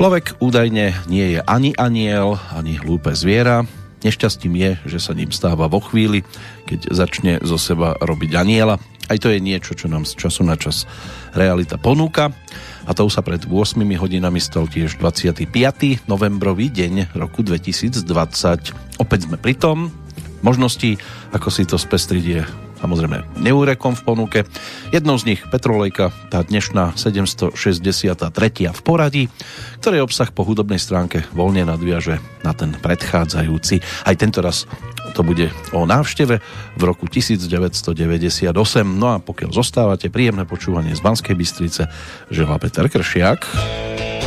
Človek údajne nie je ani aniel, ani hlúpe zviera. Nešťastím je, že sa ním stáva vo chvíli, keď začne zo seba robiť aniela. Aj to je niečo, čo nám z času na čas realita ponúka. A to sa pred 8 hodinami stal tiež 25. novembrový deň roku 2020. Opäť sme pri tom. Možností, ako si to spestriť je samozrejme neúrekom v ponuke. Jednou z nich Petrolejka, tá dnešná 763. v poradí, ktorej obsah po hudobnej stránke voľne nadviaže na ten predchádzajúci. Aj tento raz to bude o návšteve v roku 1998. No a pokiaľ zostávate, príjemné počúvanie z Banskej Bystrice želá Peter Kršiak.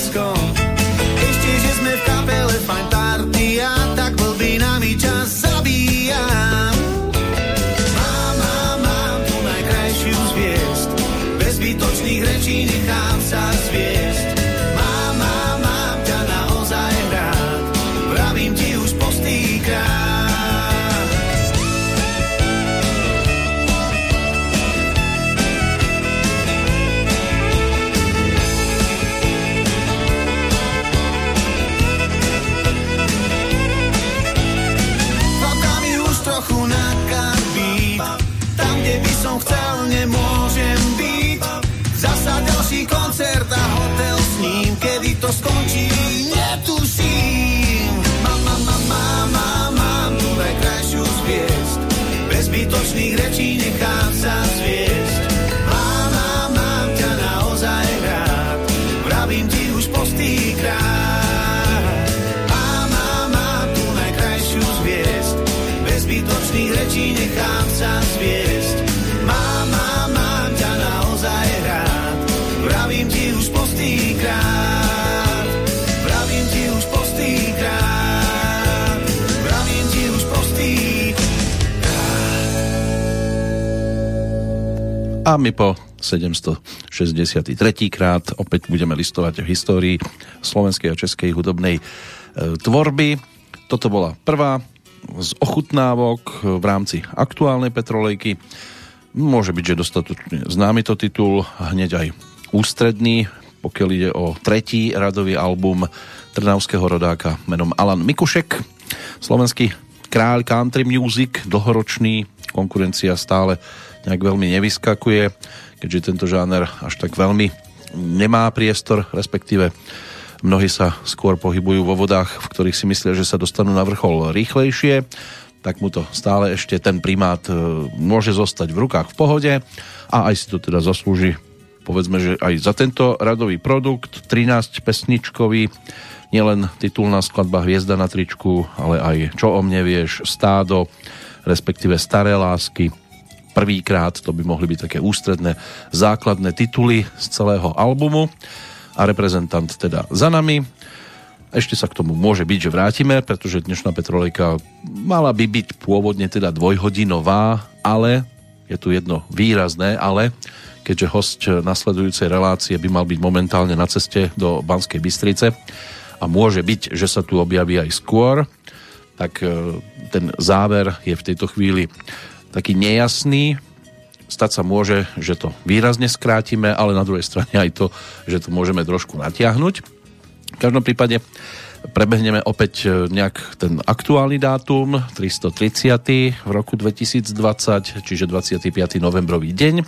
mask on to skončí, netuším. Mám, mám, mám, mám, mám, mám najkrajšiu z. Bez bytočných rečí nechám sa zvieť. A my po 763. krát opäť budeme listovať v histórii slovenskej a českej hudobnej e, tvorby. Toto bola prvá z ochutnávok v rámci aktuálnej Petrolejky. Môže byť, že dostatočne známy to titul, hneď aj ústredný, pokiaľ ide o tretí radový album trnavského rodáka menom Alan Mikušek. Slovenský kráľ country music, dlhoročný, konkurencia stále nejak veľmi nevyskakuje, keďže tento žáner až tak veľmi nemá priestor, respektíve mnohí sa skôr pohybujú vo vodách, v ktorých si myslia, že sa dostanú na vrchol rýchlejšie, tak mu to stále ešte ten primát e, môže zostať v rukách v pohode a aj si to teda zaslúži povedzme, že aj za tento radový produkt 13 pesničkový nielen titulná skladba Hviezda na tričku, ale aj Čo o mne vieš, Stádo, respektíve Staré lásky, prvýkrát, to by mohli byť také ústredné základné tituly z celého albumu a reprezentant teda za nami. Ešte sa k tomu môže byť, že vrátime, pretože dnešná Petrolejka mala by byť pôvodne teda dvojhodinová, ale je tu jedno výrazné, ale keďže host nasledujúcej relácie by mal byť momentálne na ceste do Banskej Bystrice a môže byť, že sa tu objaví aj skôr, tak e, ten záver je v tejto chvíli taký nejasný. Stať sa môže, že to výrazne skrátime, ale na druhej strane aj to, že to môžeme trošku natiahnuť. V každom prípade prebehneme opäť e, nejak ten aktuálny dátum, 330. v roku 2020, čiže 25. novembrový deň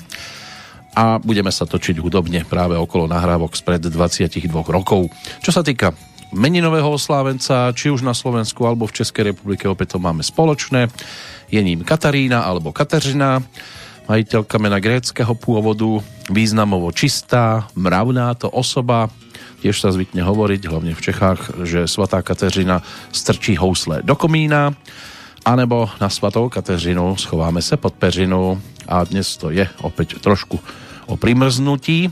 a budeme sa točiť hudobne práve okolo nahrávok spred 22 rokov. Čo sa týka meninového oslávenca, či už na Slovensku alebo v Českej republike opäť to máme spoločné. Je ním Katarína alebo Kateřina, majiteľka mena gréckého pôvodu, významovo čistá, mravná to osoba, tiež sa zvykne hovoriť, hlavne v Čechách, že svatá Kateřina strčí housle do komína, anebo na svatou Kateřinu schováme se pod peřinu. A dnes to je opäť trošku o primrznutí.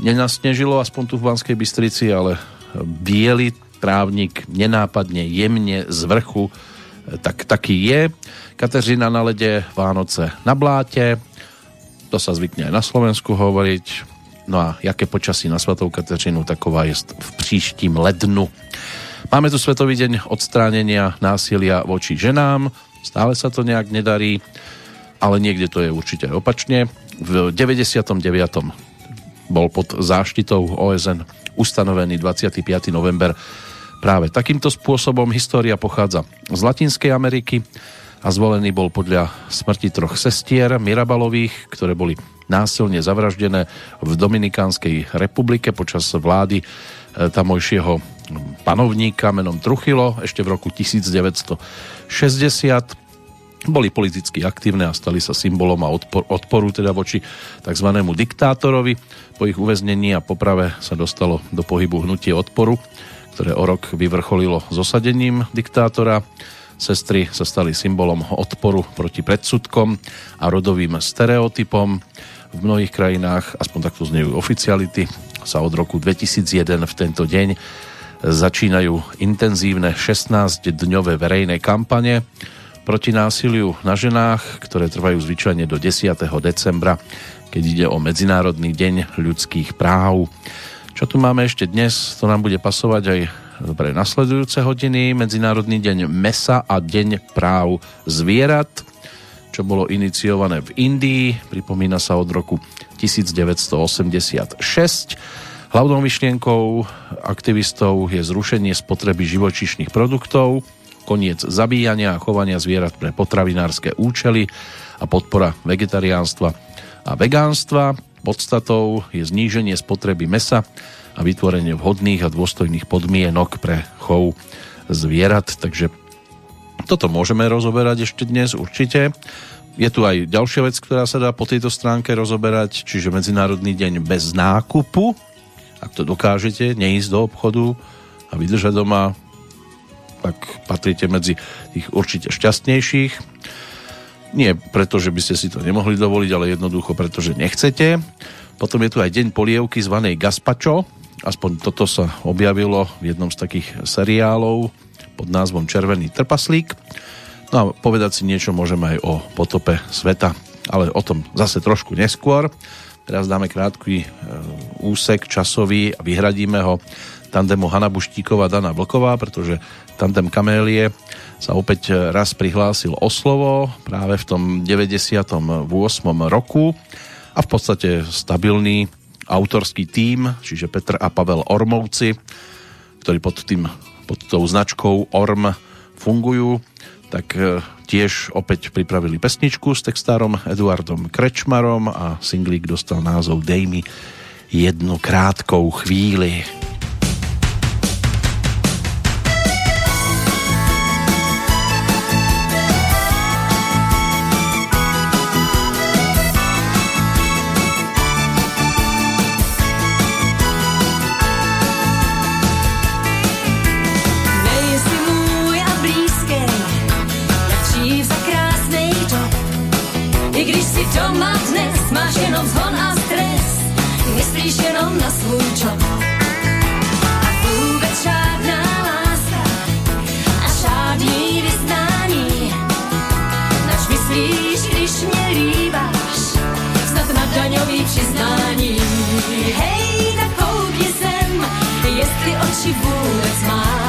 Nenasnežilo aspoň tu v Banskej Bystrici, ale biely trávnik nenápadne, jemne z vrchu, tak taký je. Kateřina na lede, Vánoce na bláte, to sa zvykne aj na Slovensku hovoriť. No a jaké počasí na Svatou Kateřinu, taková je v příštím lednu. Máme tu Svetový deň odstránenia násilia voči ženám, stále sa to nejak nedarí, ale niekde to je určite opačne. V 99. bol pod záštitou OSN ustanovený 25. november práve takýmto spôsobom. História pochádza z Latinskej Ameriky a zvolený bol podľa smrti troch sestier Mirabalových, ktoré boli násilne zavraždené v Dominikánskej republike počas vlády e, tamojšieho panovníka menom Truchilo ešte v roku 1960 boli politicky aktívne a stali sa symbolom a odpor, odporu teda voči tzv. diktátorovi. Po ich uväznení a poprave sa dostalo do pohybu hnutie odporu, ktoré o rok vyvrcholilo zosadením diktátora. Sestry sa stali symbolom odporu proti predsudkom a rodovým stereotypom. V mnohých krajinách, aspoň takto znejú oficiality, sa od roku 2001 v tento deň začínajú intenzívne 16-dňové verejné kampane, proti násiliu na ženách, ktoré trvajú zvyčajne do 10. decembra, keď ide o Medzinárodný deň ľudských práv. Čo tu máme ešte dnes, to nám bude pasovať aj pre nasledujúce hodiny. Medzinárodný deň mesa a deň práv zvierat, čo bolo iniciované v Indii, pripomína sa od roku 1986. Hlavnou myšlienkou aktivistov je zrušenie spotreby živočíšnych produktov, koniec zabíjania a chovania zvierat pre potravinárske účely a podpora vegetariánstva a vegánstva. Podstatou je zníženie spotreby mesa a vytvorenie vhodných a dôstojných podmienok pre chov zvierat. Takže toto môžeme rozoberať ešte dnes určite. Je tu aj ďalšia vec, ktorá sa dá po tejto stránke rozoberať, čiže Medzinárodný deň bez nákupu. Ak to dokážete, neísť do obchodu a vydržať doma, tak patríte medzi tých určite šťastnejších. Nie preto, že by ste si to nemohli dovoliť, ale jednoducho preto, že nechcete. Potom je tu aj deň polievky zvanej Gaspacho. Aspoň toto sa objavilo v jednom z takých seriálov pod názvom Červený trpaslík. No a povedať si niečo môžeme aj o potope sveta, ale o tom zase trošku neskôr. Teraz dáme krátky e, úsek časový a vyhradíme ho tandemu Hanna Buštíková Dana Vlková, pretože tandem Kamélie sa opäť raz prihlásil o slovo práve v tom 98. roku a v podstate stabilný autorský tím, čiže Petr a Pavel Ormovci, ktorí pod, tým, pod tou značkou Orm fungujú, tak e, tiež opäť pripravili pesničku s textárom Eduardom Krečmarom a singlík dostal názov Dej jednu krátkou chvíli. smile.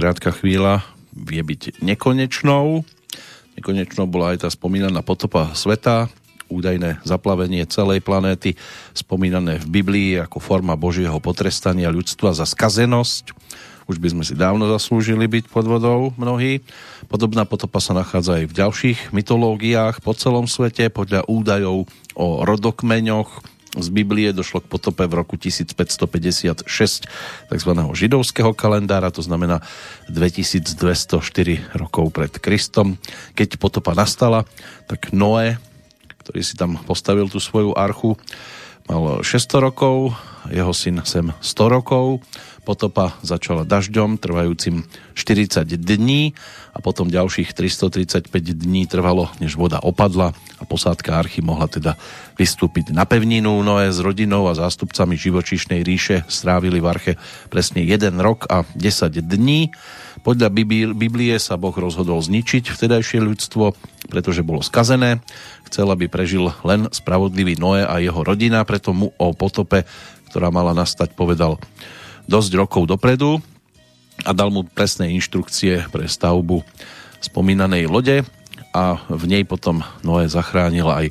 Krátka chvíľa vie byť nekonečnou. Nekonečnou bola aj tá spomínaná potopa sveta, údajné zaplavenie celej planéty, spomínané v Biblii ako forma Božieho potrestania ľudstva za skazenosť. Už by sme si dávno zaslúžili byť pod vodou mnohí. Podobná potopa sa nachádza aj v ďalších mytológiách po celom svete. Podľa údajov o rodokmeňoch z Biblie došlo k potope v roku 1556 tzv. židovského kalendára, to znamená 2204 rokov pred Kristom. Keď potopa nastala, tak Noé, ktorý si tam postavil tú svoju archu, mal 600 rokov, jeho syn sem 100 rokov Potopa začala dažďom trvajúcim 40 dní a potom ďalších 335 dní trvalo, než voda opadla a posádka Archy mohla teda vystúpiť na pevninu. Noé s rodinou a zástupcami živočíšnej ríše strávili v Arche presne 1 rok a 10 dní. Podľa Biblie sa Boh rozhodol zničiť vtedajšie ľudstvo, pretože bolo skazené. Chcel, aby prežil len spravodlivý Noé a jeho rodina, preto mu o potope, ktorá mala nastať, povedal dosť rokov dopredu a dal mu presné inštrukcie pre stavbu spomínanej lode a v nej potom Noé zachránil aj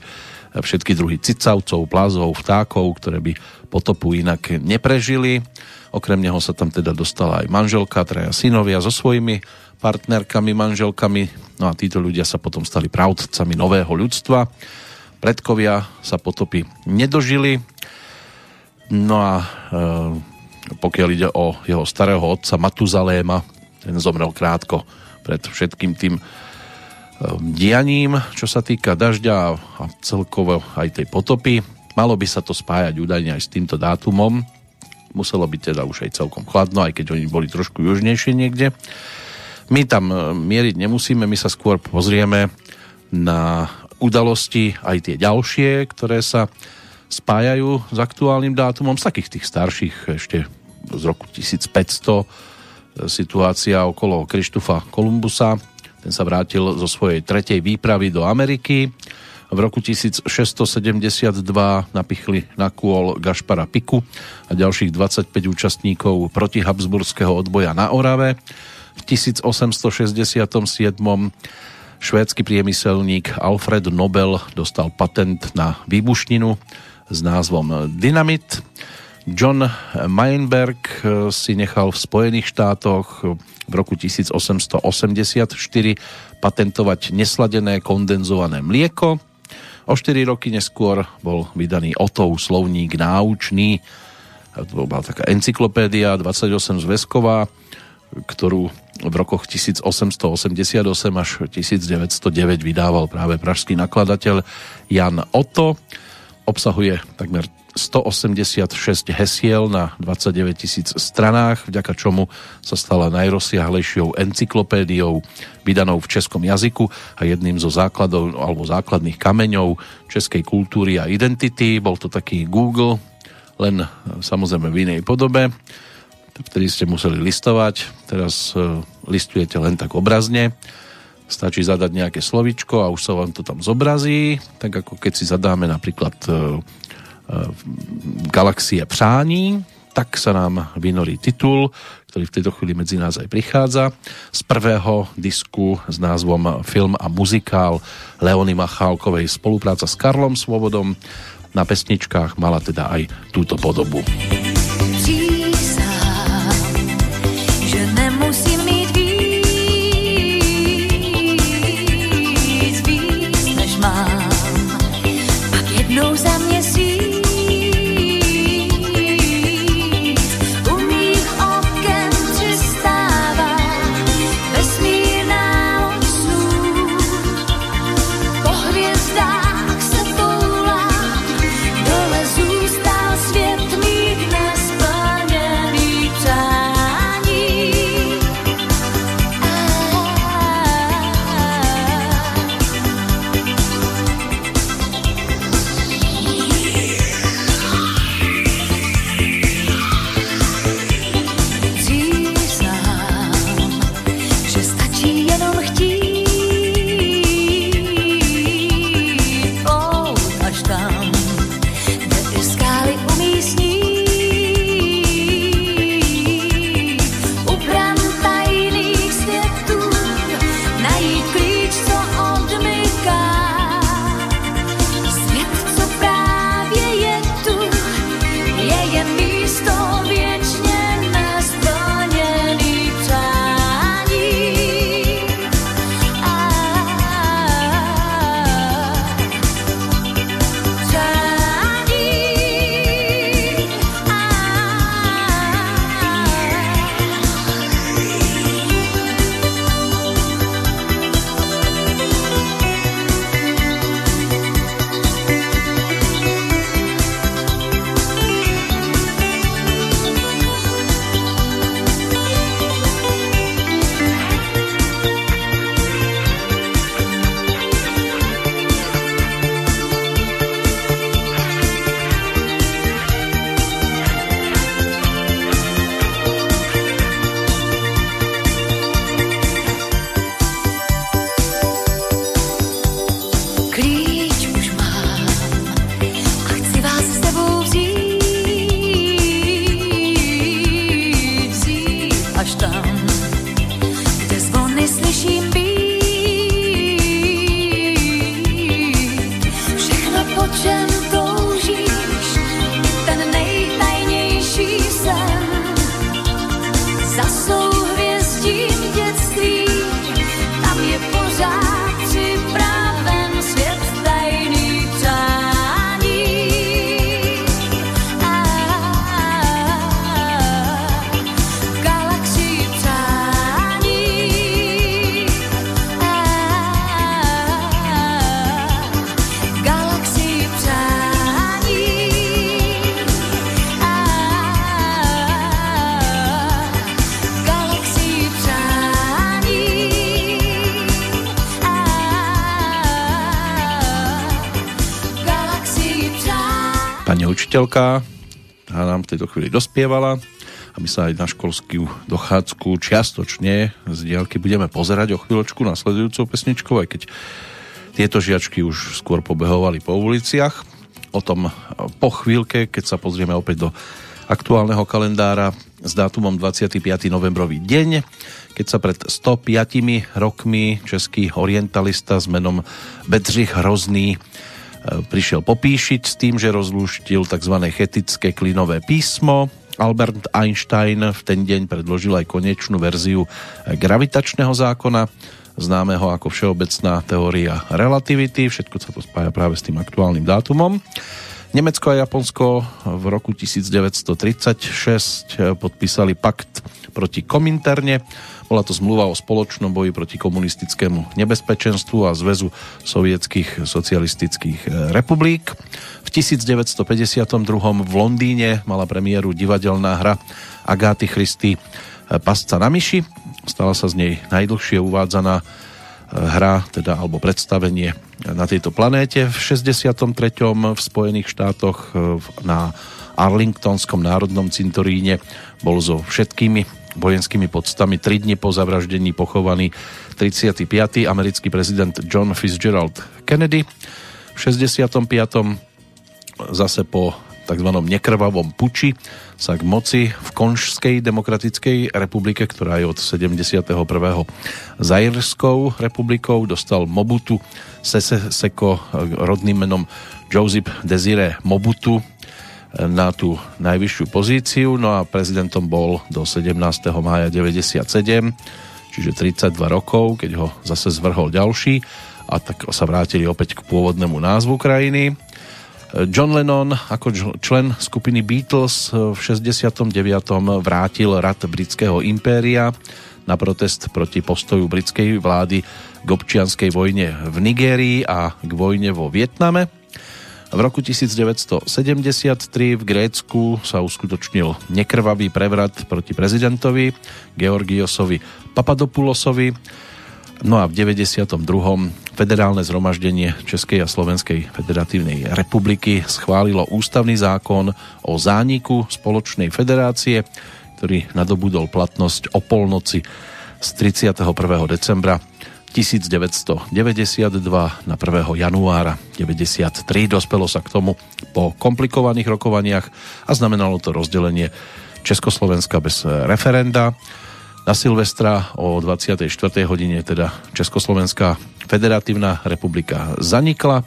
všetky druhy cicavcov, plázov, vtákov, ktoré by potopu inak neprežili. Okrem neho sa tam teda dostala aj manželka, traja synovia so svojimi partnerkami, manželkami. No a títo ľudia sa potom stali pravdcami nového ľudstva. Predkovia sa potopy nedožili. No a e, pokiaľ ide o jeho starého otca Matuzaléma, ten zomrel krátko pred všetkým tým eh, dianím, čo sa týka dažďa a celkovo aj tej potopy. Malo by sa to spájať údajne aj s týmto dátumom. Muselo byť teda už aj celkom chladno, aj keď oni boli trošku južnejšie niekde. My tam eh, mieriť nemusíme, my sa skôr pozrieme na udalosti aj tie ďalšie, ktoré sa spájajú s aktuálnym dátumom, z takých tých starších ešte z roku 1500 situácia okolo Krištufa Kolumbusa. Ten sa vrátil zo svojej tretej výpravy do Ameriky. V roku 1672 napichli na kôl Gašpara Piku a ďalších 25 účastníkov proti Habsburského odboja na Orave. V 1867 švédsky priemyselník Alfred Nobel dostal patent na výbušninu s názvom Dynamit. John Meinberg eh, si nechal v Spojených štátoch v roku 1884 patentovať nesladené kondenzované mlieko. O 4 roky neskôr bol vydaný Otov slovník náučný. To bola taká encyklopédia 28 zväzková, ktorú v rokoch 1888 až 1909 vydával práve pražský nakladateľ Jan Otto. Obsahuje takmer 186 hesiel na 29 tisíc stranách, vďaka čomu sa stala najrozsiahlejšou encyklopédiou vydanou v českom jazyku a jedným zo základov alebo základných kameňov českej kultúry a identity. Bol to taký Google, len samozrejme v inej podobe, vtedy ste museli listovať, teraz e, listujete len tak obrazne. Stačí zadať nejaké slovičko a už sa vám to tam zobrazí, tak ako keď si zadáme napríklad e, galaxie přání, tak sa nám vynorí titul, ktorý v tejto chvíli medzi nás aj prichádza. Z prvého disku s názvom Film a muzikál Leony Machálkovej spolupráca s Karlom Svobodom na pesničkách mala teda aj túto podobu. Chvíli dospievala a my sa aj na školskú dochádzku čiastočne z diálky budeme pozerať o chvíľočku nasledujúcou pesničkou, aj keď tieto žiačky už skôr pobehovali po uliciach. O tom po chvíľke, keď sa pozrieme opäť do aktuálneho kalendára s dátumom 25. novembrový deň, keď sa pred 105 rokmi český orientalista s menom Bedřich Hrozný prišiel popíšiť s tým, že rozlúštil tzv. chetické klinové písmo. Albert Einstein v ten deň predložil aj konečnú verziu gravitačného zákona, známeho ako všeobecná teória relativity. Všetko sa to spája práve s tým aktuálnym dátumom. Nemecko a Japonsko v roku 1936 podpísali pakt proti Kominterne, bola to zmluva o spoločnom boji proti komunistickému nebezpečenstvu a Zväzu sovietských socialistických e, republik. V 1952 v Londýne mala premiéru divadelná hra Agáty Christy e, Pasca na myši. Stala sa z nej najdlhšie uvádzaná hra, teda alebo predstavenie na tejto planéte. V 63. v Spojených štátoch na Arlingtonskom národnom cintoríne bol so všetkými vojenskými podstami. Tri dni po zavraždení pochovaný 35. americký prezident John Fitzgerald Kennedy. V 65. zase po tzv. nekrvavom puči sa k moci v Konžskej demokratickej republike, ktorá je od 71. Zairskou republikou, dostal Mobutu Seseko rodným menom Joseph Desire Mobutu, na tú najvyššiu pozíciu, no a prezidentom bol do 17. mája 97, čiže 32 rokov, keď ho zase zvrhol ďalší a tak sa vrátili opäť k pôvodnému názvu krajiny. John Lennon ako člen skupiny Beatles v 69. vrátil rad britského impéria na protest proti postoju britskej vlády k občianskej vojne v Nigérii a k vojne vo Vietname. V roku 1973 v Grécku sa uskutočnil nekrvavý prevrat proti prezidentovi Georgiosovi Papadopoulosovi. No a v 92. federálne zhromaždenie Českej a Slovenskej federatívnej republiky schválilo ústavný zákon o zániku spoločnej federácie, ktorý nadobudol platnosť o polnoci z 31. decembra 1992 na 1. januára 93. Dospelo sa k tomu po komplikovaných rokovaniach a znamenalo to rozdelenie Československa bez referenda. Na Silvestra o 24. hodine teda Československá federatívna republika zanikla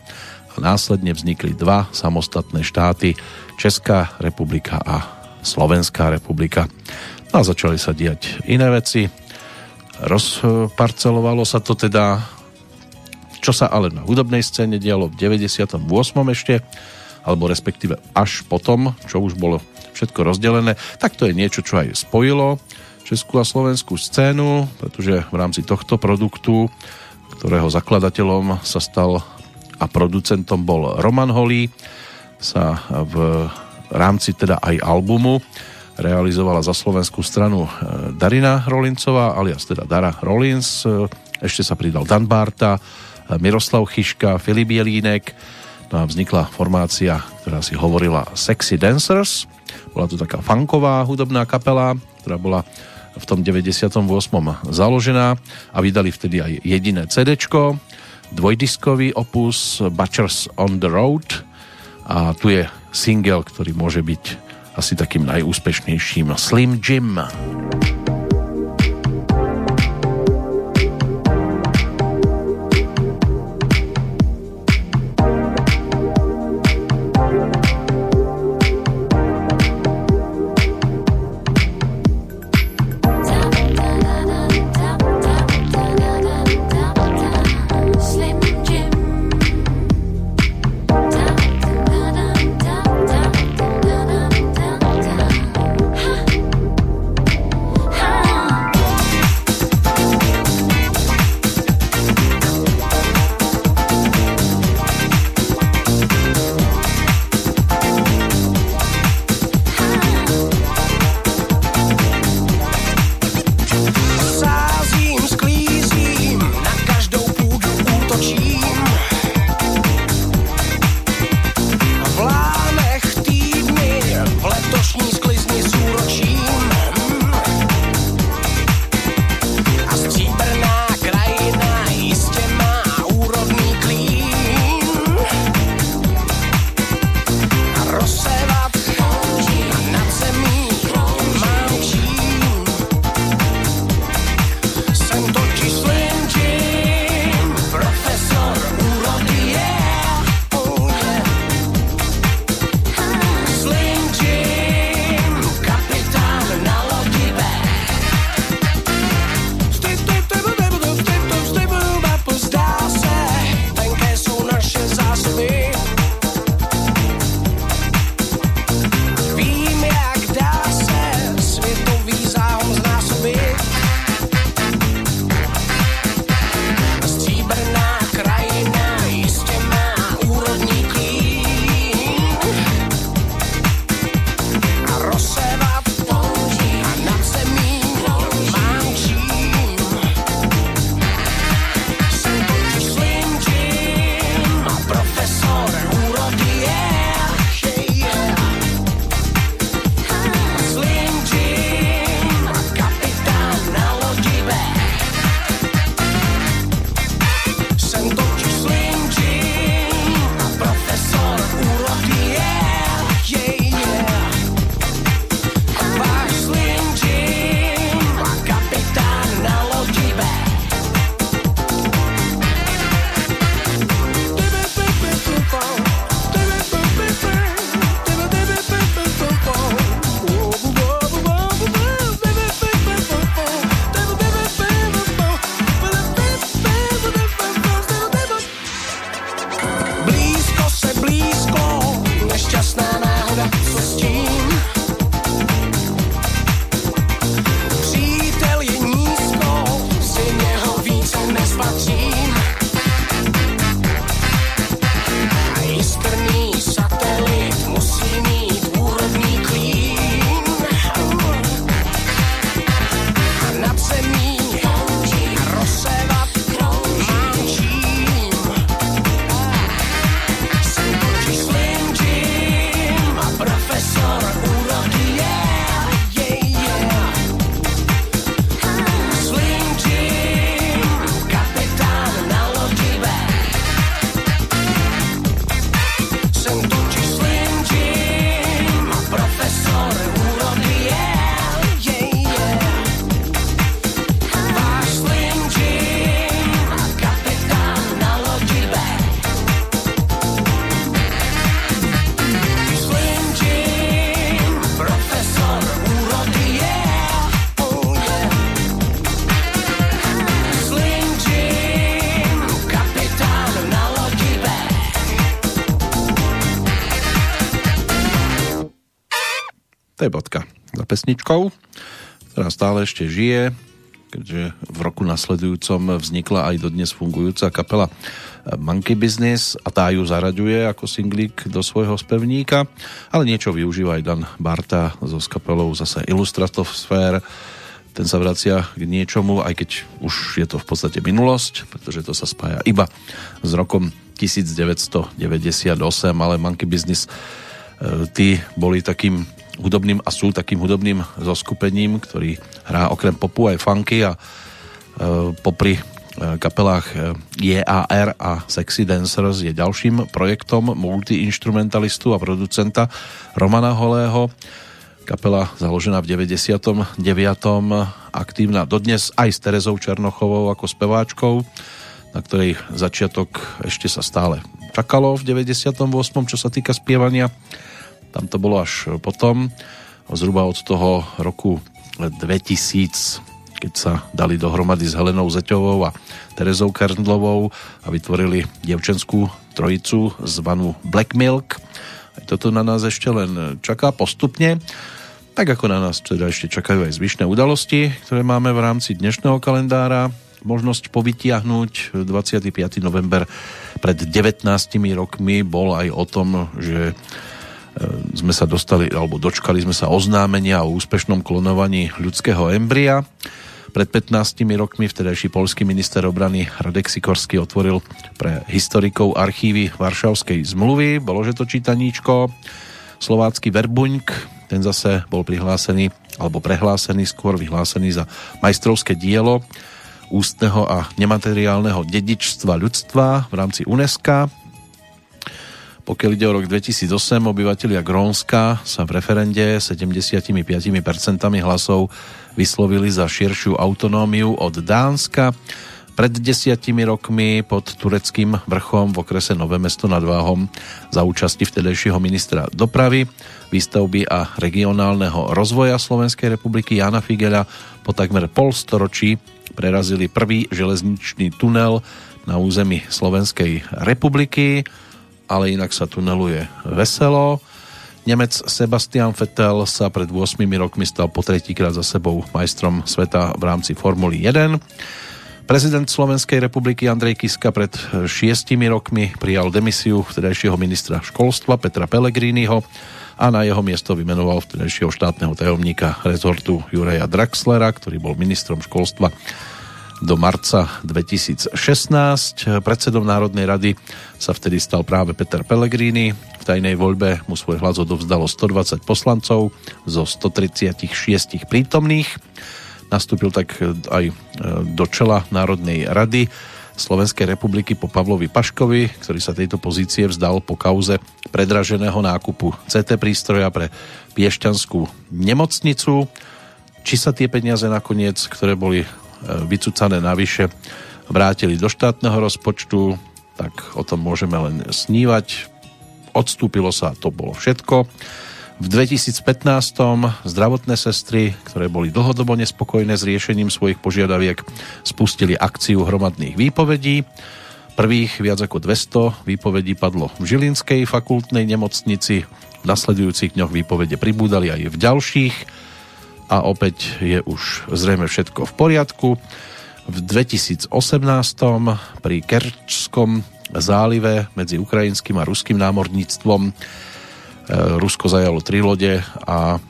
a následne vznikli dva samostatné štáty Česká republika a Slovenská republika. No a začali sa diať iné veci Rozparcelovalo sa to teda, čo sa ale na hudobnej scéne dialo v 98. ešte, alebo respektíve až potom, čo už bolo všetko rozdelené, tak to je niečo, čo aj spojilo českú a slovenskú scénu, pretože v rámci tohto produktu, ktorého zakladateľom sa stal a producentom bol Roman Holý, sa v rámci teda aj albumu realizovala za slovenskú stranu e, Darina Rolincová, alias teda Dara Rolins. E, ešte sa pridal Dan Barta, e, Miroslav Chyška, Filip Jelínek. No a vznikla formácia, ktorá si hovorila Sexy Dancers. Bola to taká funková hudobná kapela, ktorá bola v tom 98. založená a vydali vtedy aj jediné CD, dvojdiskový opus Butchers on the Road a tu je single, ktorý môže byť asi takým najúspešnejším Slim Jim. To je pesničkou, ktorá stále ešte žije, keďže v roku nasledujúcom vznikla aj dodnes fungujúca kapela Monkey Business a tá ju zaraďuje ako singlík do svojho spevníka, ale niečo využíva aj Dan Barta so skapelou zase Illustratov Sphere, ten sa vracia k niečomu, aj keď už je to v podstate minulosť, pretože to sa spája iba s rokom 1998, ale Monkey Business e, tí boli takým hudobným a sú takým hudobným zoskupením, ktorý hrá okrem popu aj funky a e, popri e, kapelách JAR a Sexy Dancers je ďalším projektom multiinstrumentalistu a producenta Romana Holého. Kapela založená v 99. aktívna dodnes aj s Terezou Černochovou ako speváčkou na ktorej začiatok ešte sa stále čakalo v 98. čo sa týka spievania. Tam to bolo až potom, zhruba od toho roku 2000, keď sa dali dohromady s Helenou Zeťovou a Terezou Kerndlovou a vytvorili dievčenskú trojicu zvanú Black Milk. Aj toto na nás ešte len čaká postupne. Tak ako na nás teda ešte čakajú aj zvyšné udalosti, ktoré máme v rámci dnešného kalendára možnosť povytiahnuť. 25. november pred 19 rokmi bol aj o tom, že sme sa dostali, alebo dočkali sme sa oznámenia o úspešnom klonovaní ľudského embria. Pred 15 rokmi vtedajší polský minister obrany Radek Sikorsky otvoril pre historikov archívy Varšavskej zmluvy. Bolo, že to čítaníčko. Slovácky Verbuňk, ten zase bol prihlásený, alebo prehlásený, skôr vyhlásený za majstrovské dielo ústneho a nemateriálneho dedičstva ľudstva v rámci UNESCO. Pokiaľ ide o rok 2008, obyvatelia Grónska sa v referende 75% hlasov vyslovili za širšiu autonómiu od Dánska. Pred desiatimi rokmi pod tureckým vrchom v okrese Nové mesto nad Váhom za účasti vtedejšieho ministra dopravy, výstavby a regionálneho rozvoja Slovenskej republiky Jana Figela po takmer polstoročí prerazili prvý železničný tunel na území Slovenskej republiky, ale inak sa tuneluje veselo. Nemec Sebastian Vettel sa pred 8 rokmi stal po tretíkrát za sebou majstrom sveta v rámci Formuly 1. Prezident Slovenskej republiky Andrej Kiska pred 6 rokmi prijal demisiu vtedajšieho ministra školstva Petra Pellegriniho a na jeho miesto vymenoval vtedajšieho štátneho tajomníka rezortu Juraja Draxlera, ktorý bol ministrom školstva do marca 2016. Predsedom Národnej rady sa vtedy stal práve Peter Pellegrini. V tajnej voľbe mu svoj hlas odovzdalo 120 poslancov zo 136 prítomných. Nastúpil tak aj e, do čela Národnej rady Slovenskej republiky po Pavlovi Paškovi, ktorý sa tejto pozície vzdal po kauze predraženého nákupu CT prístroja pre Piešťanskú nemocnicu. Či sa tie peniaze nakoniec, ktoré boli vycúcané navyše vrátili do štátneho rozpočtu, tak o tom môžeme len snívať. Odstúpilo sa, to bolo všetko. V 2015 zdravotné sestry, ktoré boli dlhodobo nespokojné s riešením svojich požiadaviek, spustili akciu hromadných výpovedí. Prvých viac ako 200 výpovedí padlo v Žilinskej fakultnej nemocnici. V nasledujúcich dňoch výpovede pribúdali aj v ďalších a opäť je už zrejme všetko v poriadku. V 2018 pri Kerčskom zálive medzi ukrajinským a ruským námorníctvom e, Rusko zajalo tri lode a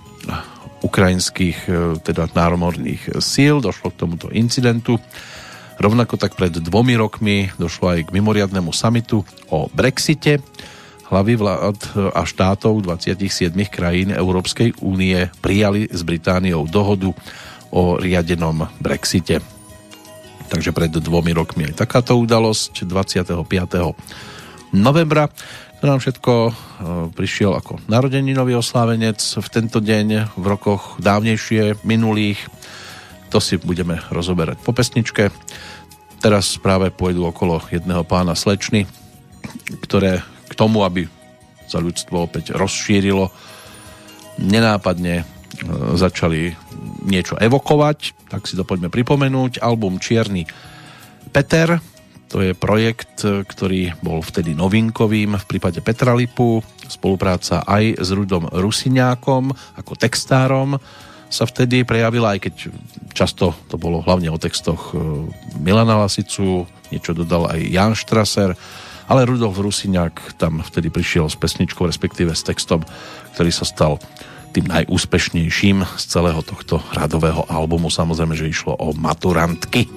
ukrajinských e, teda námorných síl. Došlo k tomuto incidentu. Rovnako tak pred dvomi rokmi došlo aj k mimoriadnemu samitu o Brexite hlavy vlád a štátov 27 krajín Európskej únie prijali s Britániou dohodu o riadenom Brexite. Takže pred dvomi rokmi aj takáto udalosť 25. novembra to nám všetko e, prišiel ako narodeninový oslávenec v tento deň v rokoch dávnejšie, minulých. To si budeme rozoberať po pesničke. Teraz práve pôjdu okolo jedného pána slečny, ktoré k tomu, aby sa ľudstvo opäť rozšírilo, nenápadne e, začali niečo evokovať, tak si to poďme pripomenúť. Album Čierny Peter, To je projekt, ktorý bol vtedy novinkovým v prípade Petra Lipu. Spolupráca aj s Rudom Rusiňákom ako textárom sa vtedy prejavila, aj keď často to bolo hlavne o textoch e, Milana Lasicu, niečo dodal aj Jan Strasser, ale Rudolf Rusiňák tam vtedy prišiel s pesničkou, respektíve s textom, ktorý sa stal tým najúspešnejším z celého tohto radového albumu. Samozrejme, že išlo o maturantky.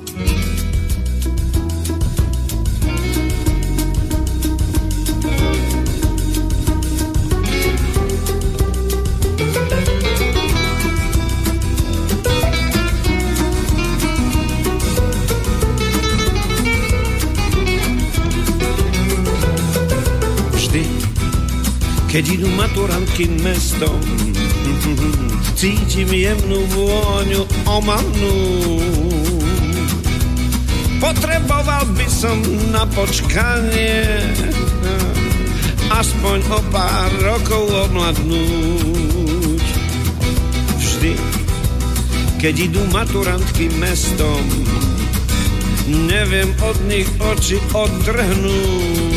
Keď idú maturantky mestom, cítim jemnú vôňu omannú. Potreboval by som na počkanie aspoň o pár rokov omladnúť. Vždy, keď idú maturantky mestom, neviem od nich oči odtrhnúť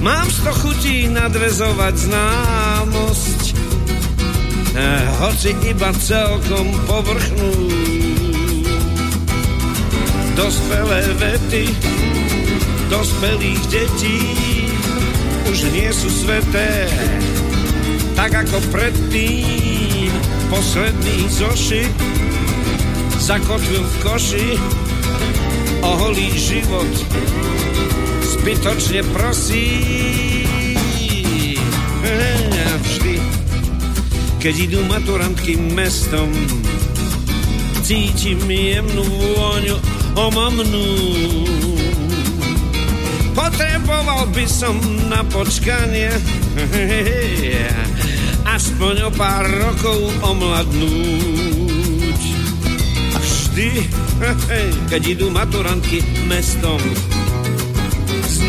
Mám sto chutí nadvezovať známosť, eh, hoci iba celkom povrchnú. Dospelé vety dospelých detí už nie sú sveté, tak ako predtým posledný zošit zakotvil v koši oholý život zbytočne prosí. Vždy, keď idú maturantky mestom, cítim jemnú vôňu omamnú. Potreboval by som na počkanie aspoň o pár rokov omladnúť. A vždy, keď idú maturantky mestom,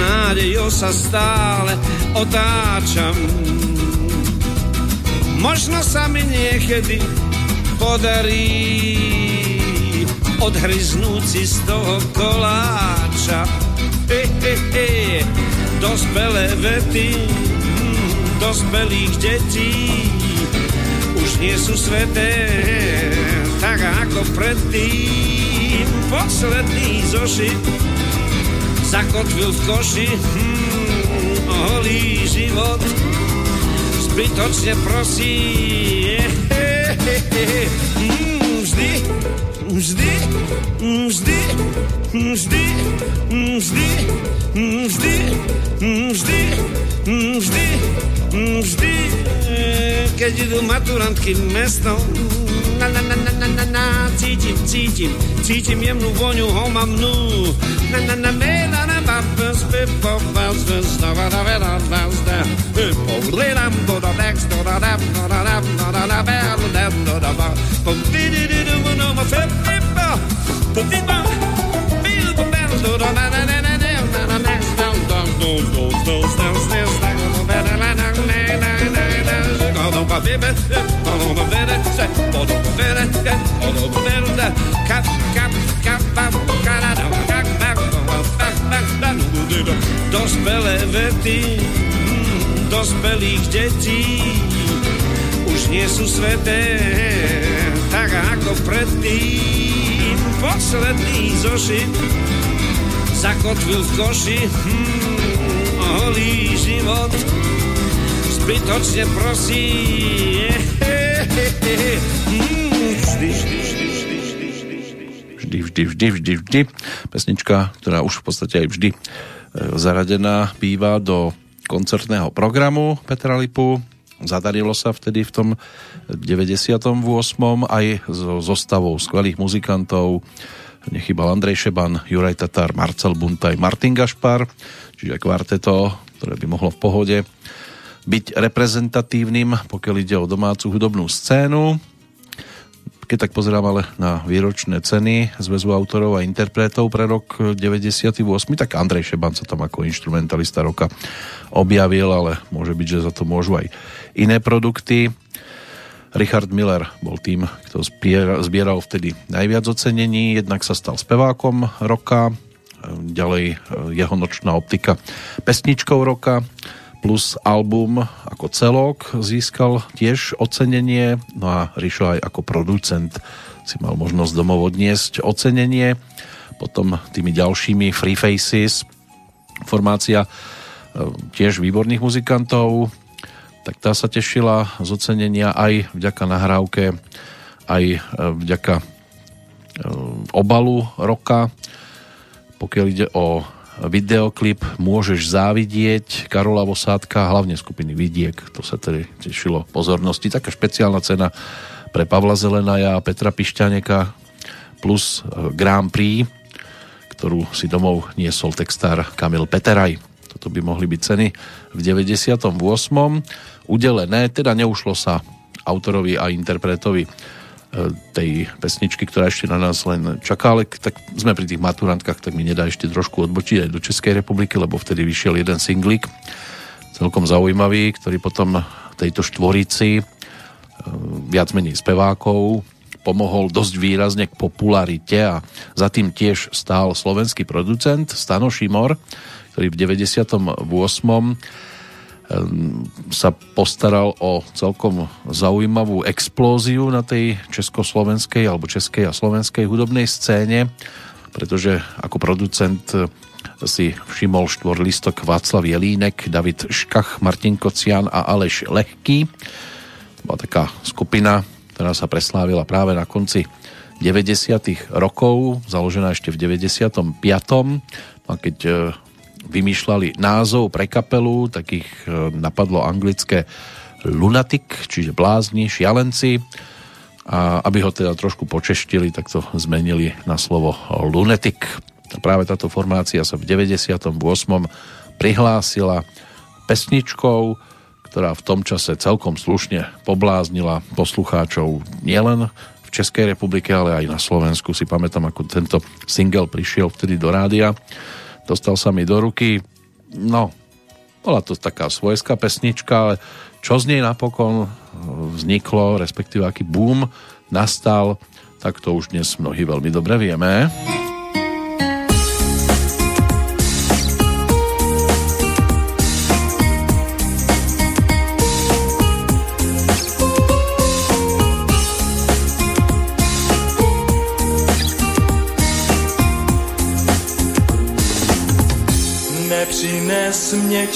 nádejou sa stále otáčam. Možno sa mi niekedy podarí odhryznúť si z toho koláča. He, he, he. Dospelé vety hm, dospelých detí už nie sú sveté, tak ako predtým posledný zošit zakotvil v koši hmm, holý život. Zbytočne prosí hmm, vždy vždy vždy vždy vždy vždy vždy vždy vždy. Keď idú maturantky mestom na, cítim, cítim, cítim jemnú voňu homamnú. Na, na, na, me, na, na, na, bez, be, po, bez, bez, na, na, na, na, na, na, po, le, nam, do, da, dex, do, da, da, do, da, da, do, da, da, be, do, da, do, da, ba, po, di, di, di, di, no, ma, fe, fe, ba, po, di, ba, bi, do, be, do, da, na, na, na, na, na, na, na, na, do, do, do, do, do, do, do, pa dospelé vety dospelých detí už nie sú sveté, tak ako predtým posledný zošit zakotvil v koši hmm, holý život zbytočne prosí. Vždy, vždy, vždy, vždy, vždy. Pesnička, ktorá už v podstate aj vždy e, zaradená býva do koncertného programu Petra Lipu. Zadarilo sa vtedy v tom 98. aj so zostavou skvelých muzikantov. Nechybal Andrej Šeban, Juraj Tatar, Marcel Buntaj, Martin Gašpar, čiže kvarteto, ktoré by mohlo v pohode byť reprezentatívnym, pokiaľ ide o domácu hudobnú scénu. Keď tak pozerám ale na výročné ceny Zväzu autorov a interpretov pre rok 98, tak Andrej Šeban sa tam ako instrumentalista roka objavil, ale môže byť, že za to môžu aj iné produkty. Richard Miller bol tým, kto zbieral vtedy najviac ocenení, jednak sa stal spevákom roka, ďalej jeho nočná optika pesničkou roka, plus album ako celok získal tiež ocenenie, no a Rišo aj ako producent si mal možnosť domov odniesť ocenenie. Potom tými ďalšími Free Faces, formácia e, tiež výborných muzikantov, tak tá sa tešila z ocenenia aj vďaka nahrávke, aj e, vďaka e, obalu roka. Pokiaľ ide o videoklip Môžeš závidieť Karola Vosádka, hlavne skupiny Vidiek, to sa tedy tešilo pozornosti. Taká špeciálna cena pre Pavla Zelenaja a Petra Pišťaneka plus e, Grand Prix, ktorú si domov niesol textár Kamil Peteraj. Toto by mohli byť ceny v 98. Udelené, teda neušlo sa autorovi a interpretovi tej pesničky, ktorá ešte na nás len čaká, ale tak sme pri tých maturantkách, tak mi nedá ešte trošku odbočiť aj do Českej republiky, lebo vtedy vyšiel jeden singlik, celkom zaujímavý, ktorý potom tejto štvorici e, viac menej spevákov pomohol dosť výrazne k popularite a za tým tiež stál slovenský producent Stano Šimor, ktorý v 98 Ehm, sa postaral o celkom zaujímavú explóziu na tej československej alebo českej a slovenskej hudobnej scéne, pretože ako producent eh, si všimol štvorlistok Václav Jelínek, David Škach, Martin Kocian a Aleš Lehký. Bola taká skupina, ktorá sa preslávila práve na konci 90. rokov, založená ešte v 95. A keď eh, vymýšľali názov pre kapelu, tak ich e, napadlo anglické lunatic, čiže blázni, šialenci. A aby ho teda trošku počeštili, tak to zmenili na slovo lunatic. A práve táto formácia sa v 98. prihlásila pesničkou, ktorá v tom čase celkom slušne pobláznila poslucháčov nielen v Českej republike, ale aj na Slovensku. Si pamätám, ako tento single prišiel vtedy do rádia dostal sa mi do ruky. No, bola to taká svojská pesnička, ale čo z nej napokon vzniklo, respektíve aký boom nastal, tak to už dnes mnohí veľmi dobre vieme. Přines mě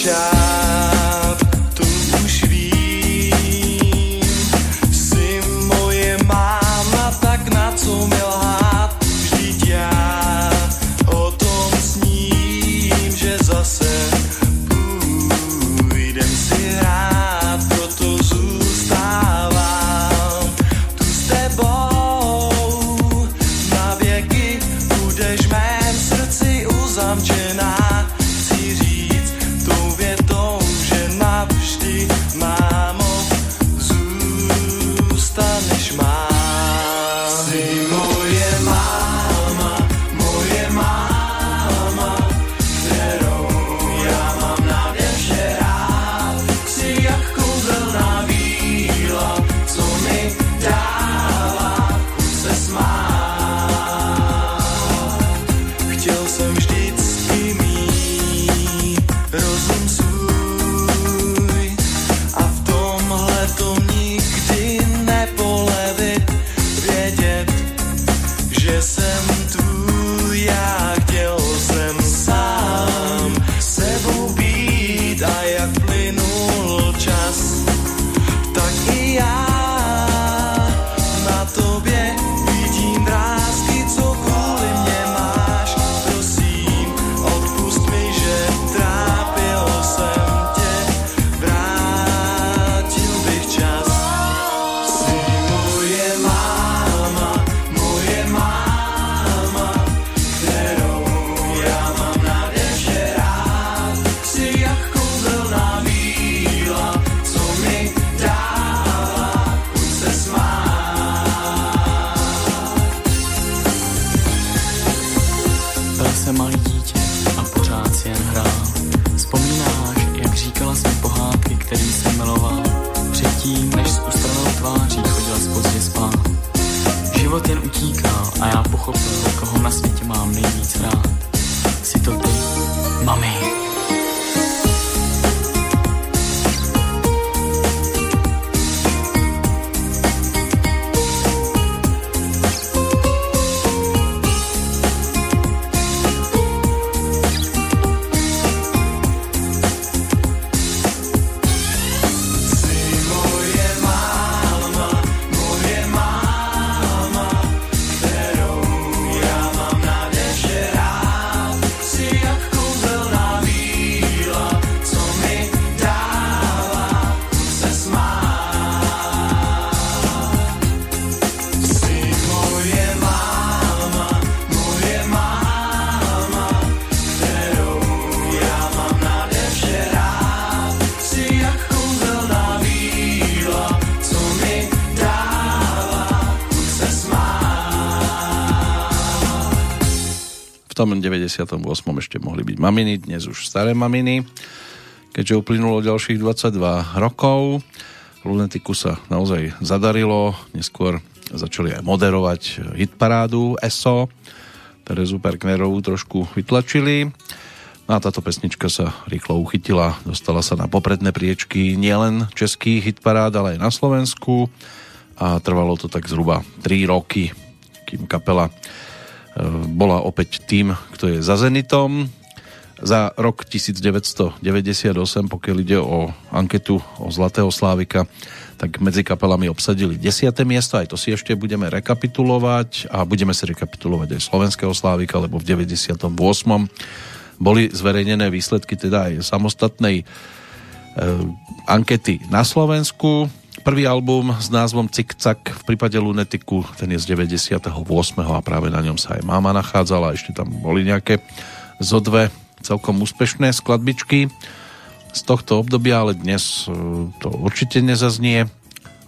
88. ešte mohli byť maminy, dnes už staré maminy, keďže uplynulo ďalších 22 rokov. Lunetiku sa naozaj zadarilo, neskôr začali aj moderovať hitparádu ESO, Terezu Perknerovú trošku vytlačili. No a táto pesnička sa rýchlo uchytila, dostala sa na popredné priečky nielen českých hitparád, ale aj na Slovensku a trvalo to tak zhruba 3 roky, kým kapela bola opäť tým, kto je za Zenitom. Za rok 1998, pokiaľ ide o anketu o Zlatého Slávika, tak medzi kapelami obsadili 10. miesto, aj to si ešte budeme rekapitulovať a budeme si rekapitulovať aj Slovenského Slávika, lebo v 98. boli zverejnené výsledky teda aj samostatnej e, ankety na Slovensku. Prvý album s názvom Cik-Cak v prípade Lunetiku, ten je z 98. a práve na ňom sa aj máma nachádzala, ešte tam boli nejaké zo dve celkom úspešné skladbičky z tohto obdobia, ale dnes e, to určite nezaznie.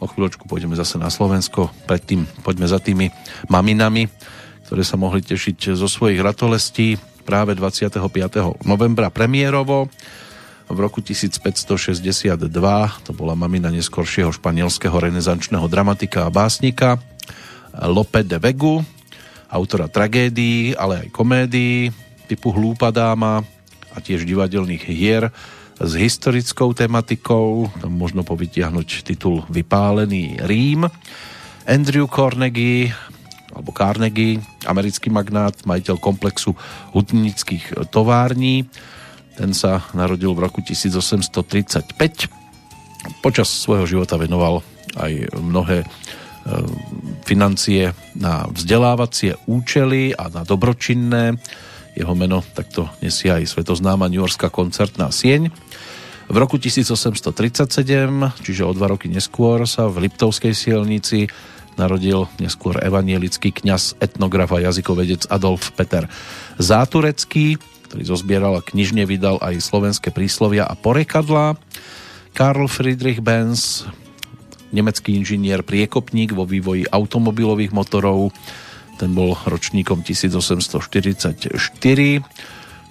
O chvíľočku pôjdeme zase na Slovensko, predtým poďme za tými maminami, ktoré sa mohli tešiť zo svojich ratolestí práve 25. novembra premiérovo v roku 1562 to bola mamina neskoršieho španielského renesančného dramatika a básnika Lope de Vegu, autora tragédií, ale aj komédií typu Hlúpa dáma a tiež divadelných hier s historickou tematikou, tam možno povytiahnuť titul Vypálený Rím. Andrew Carnegie, alebo Carnegie, americký magnát, majiteľ komplexu hutnických tovární, ten sa narodil v roku 1835. Počas svojho života venoval aj mnohé e, financie na vzdelávacie účely a na dobročinné. Jeho meno takto nesie aj svetoznáma New Yorkská koncertná sieň. V roku 1837, čiže o dva roky neskôr, sa v Liptovskej sielnici narodil neskôr evanielický kňaz, etnograf a jazykovedec Adolf Peter Záturecký ktorý zozbieral a knižne vydal aj slovenské príslovia a porekadlá. Karl Friedrich Benz, nemecký inžinier, priekopník vo vývoji automobilových motorov, ten bol ročníkom 1844,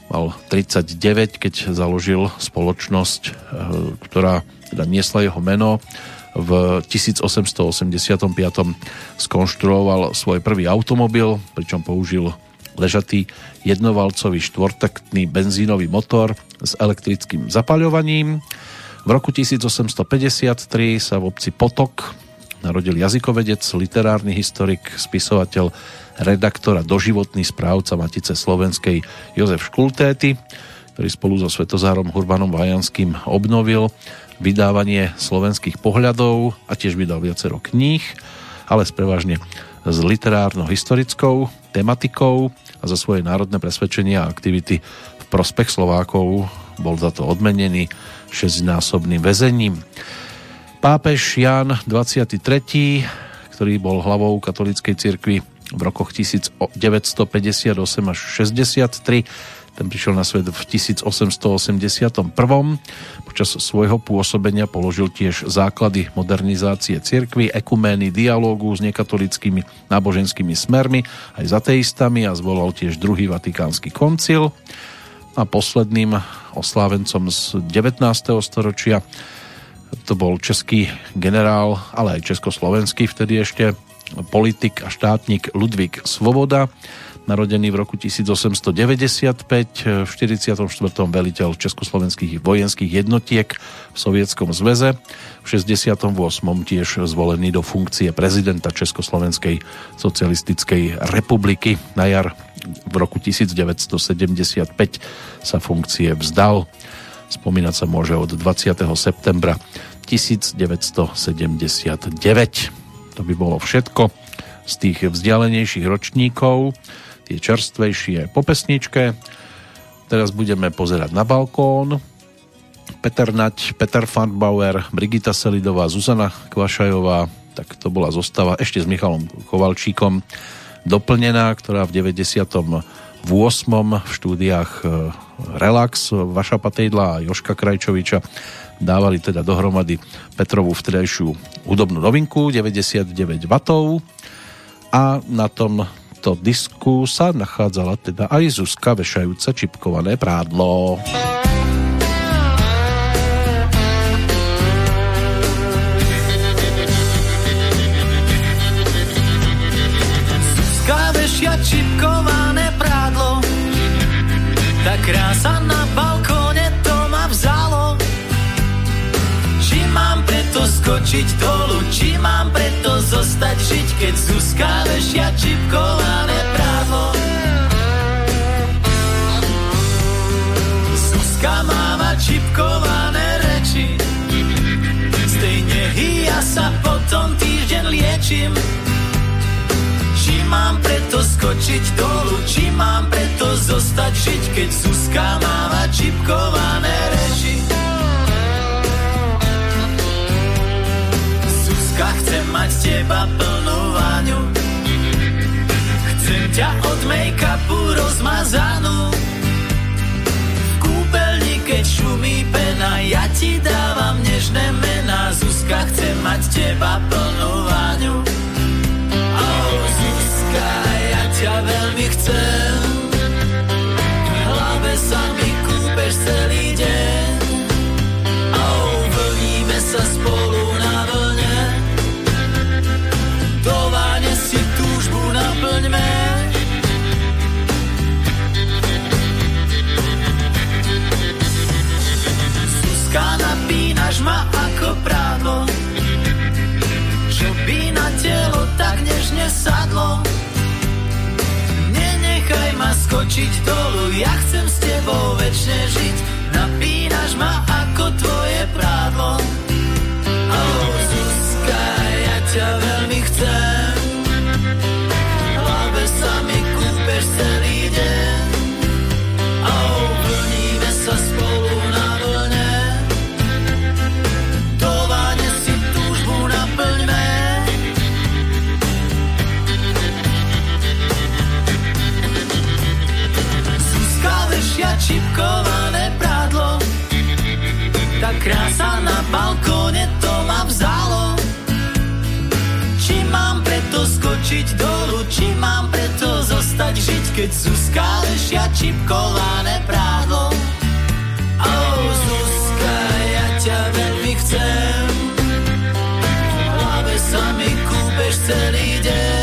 mal 39, keď založil spoločnosť, eh, ktorá teda niesla jeho meno. V 1885 skonštruoval svoj prvý automobil, pričom použil ležatý jednovalcový štvortaktný benzínový motor s elektrickým zapaľovaním. V roku 1853 sa v obci Potok narodil jazykovedec, literárny historik, spisovateľ, redaktor a doživotný správca Matice Slovenskej Jozef Škultéty, ktorý spolu so Svetozárom Hurbanom Vajanským obnovil vydávanie slovenských pohľadov a tiež vydal viacero kníh, ale sprevažne s literárno-historickou tematikou za svoje národné presvedčenia a aktivity v prospech Slovákov bol za to odmenený 6-násobným väzením. Pápež Jan 23., ktorý bol hlavou katolíckej cirkvi v rokoch 1958 až 63, ten prišiel na svet v 1881. Počas svojho pôsobenia položil tiež základy modernizácie cirkvy, ekumény, dialógu s nekatolickými náboženskými smermi, aj s ateistami a zvolal tiež druhý vatikánsky koncil. A posledným oslávencom z 19. storočia to bol český generál, ale aj československý vtedy ešte politik a štátnik Ludvík Svoboda, narodený v roku 1895, v 44. veliteľ československých vojenských jednotiek v Sovietskom zveze, v 68. tiež zvolený do funkcie prezidenta Československej socialistickej republiky. Na jar v roku 1975 sa funkcie vzdal. Spomínať sa môže od 20. septembra 1979. To by bolo všetko z tých vzdialenejších ročníkov tie čerstvejšie po pesničke. Teraz budeme pozerať na balkón. Peter Nať, Peter Farnbauer, Brigita Selidová, Zuzana Kvašajová, tak to bola zostava ešte s Michalom Kovalčíkom doplnená, ktorá v 98. v štúdiách e, Relax Vaša Patejdla a Joška Krajčoviča dávali teda dohromady Petrovú vtedajšiu hudobnú novinku 99 W a na tom tomto disku sa nachádzala teda aj Zuzka vešajúca čipkované prádlo. Zuzka vešia čipkované prádlo tá krása skočiť dolu, či mám preto zostať žiť, keď Zuzka vešia čipkované právo. Zuzka máva čipkované reči, z tej nehy ja sa potom týždeň liečím. Či mám preto skočiť dolu, či mám preto zostať žiť, keď Zuzka máva čipkované reči. Zuzka, chcem mať z teba plnú váňu. Chcem ťa od make-upu rozmazanú. V kúpeľni, keď šumí pena, ja ti dávam nežné mená. Zuzka, chcem mať z teba plnú váňu. Oh, Zuzka, ja ťa veľmi chcem. V hlave sa mi kúpeš celý deň. Napínaš ma ako prádlo, čo by na telo tak nežne sadlo. Nenechaj ma skočiť dolu, ja chcem s tebou večne žiť. Napínaš ma ako tvoje prádlo. Oh, Zuzka, ja ťa skočiť dolu, či mám preto zostať žiť, keď Zuzka lešia čipkované prádlo. Oh, Zuzka, ja ťa veľmi chcem. V hlave sa mi kúpeš celý deň.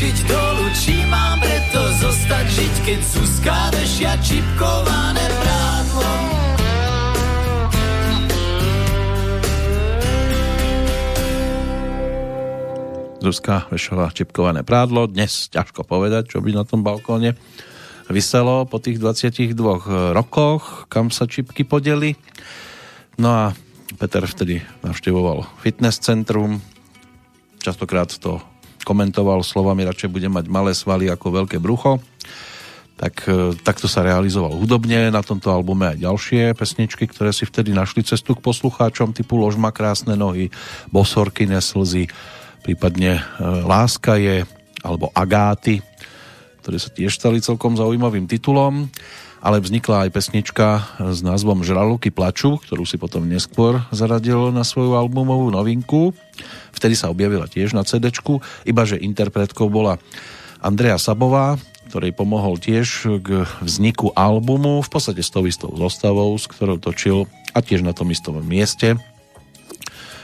Skočiť dolu, či mám preto zostať žiť, keď Zuzka vešia čipkované prádlo. Zuzka vešala čipkované prádlo, dnes ťažko povedať, čo by na tom balkóne vyselo po tých 22 rokoch, kam sa čipky podeli. No a Peter vtedy navštevoval fitness centrum, častokrát to komentoval slovami radšej budem mať malé svaly ako veľké brucho tak e, takto sa realizoval hudobne na tomto albume aj ďalšie pesničky, ktoré si vtedy našli cestu k poslucháčom typu Ložma krásne nohy, Bosorky neslzy, prípadne e, Láska je alebo Agáty. ktoré sa tiež stali celkom zaujímavým titulom, ale vznikla aj pesnička s názvom Žraluky plaču, ktorú si potom neskôr zaradil na svoju albumovú novinku. Vtedy sa objavila tiež na cd iba že interpretkou bola Andrea Sabová, ktorej pomohol tiež k vzniku albumu, v podstate s tou istou zostavou, s ktorou točil a tiež na tom istom mieste.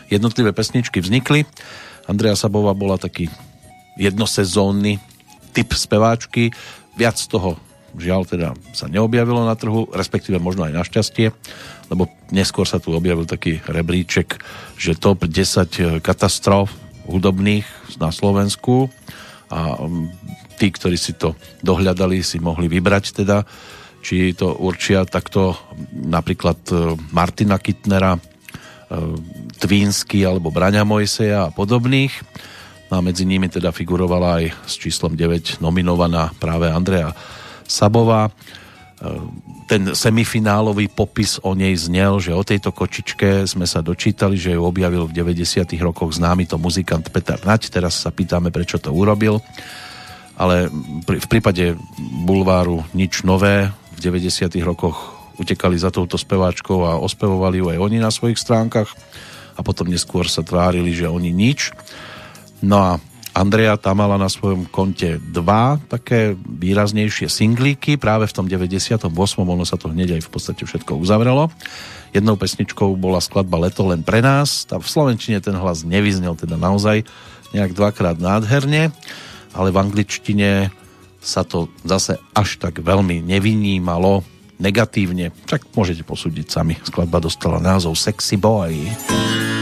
Jednotlivé pesničky vznikli. Andrea Sabová bola taký jednosezónny typ speváčky. Viac toho žiaľ teda sa neobjavilo na trhu, respektíve možno aj našťastie, lebo neskôr sa tu objavil taký rebríček, že top 10 katastrof hudobných na Slovensku a tí, ktorí si to dohľadali, si mohli vybrať teda, či to určia takto napríklad e, Martina Kittnera, e, Tvínsky alebo Braňa Mojseja a podobných. No a medzi nimi teda figurovala aj s číslom 9 nominovaná práve Andrea Sabová. E, ten semifinálový popis o nej znel, že o tejto kočičke sme sa dočítali, že ju objavil v 90. rokoch známy to muzikant Peter Nať. Teraz sa pýtame, prečo to urobil ale v prípade bulváru nič nové. V 90. rokoch utekali za touto speváčkou a ospevovali ju aj oni na svojich stránkach a potom neskôr sa tvárili, že oni nič. No a Andrea tam mala na svojom konte dva také výraznejšie singlíky, práve v tom 98. ono sa to hneď aj v podstate všetko uzavrelo. Jednou pesničkou bola skladba Leto len pre nás, tam v Slovenčine ten hlas nevyznel teda naozaj nejak dvakrát nádherne ale v angličtine sa to zase až tak veľmi nevynímalo negatívne. Však môžete posúdiť sami. Skladba dostala názov Sexy Boy. showing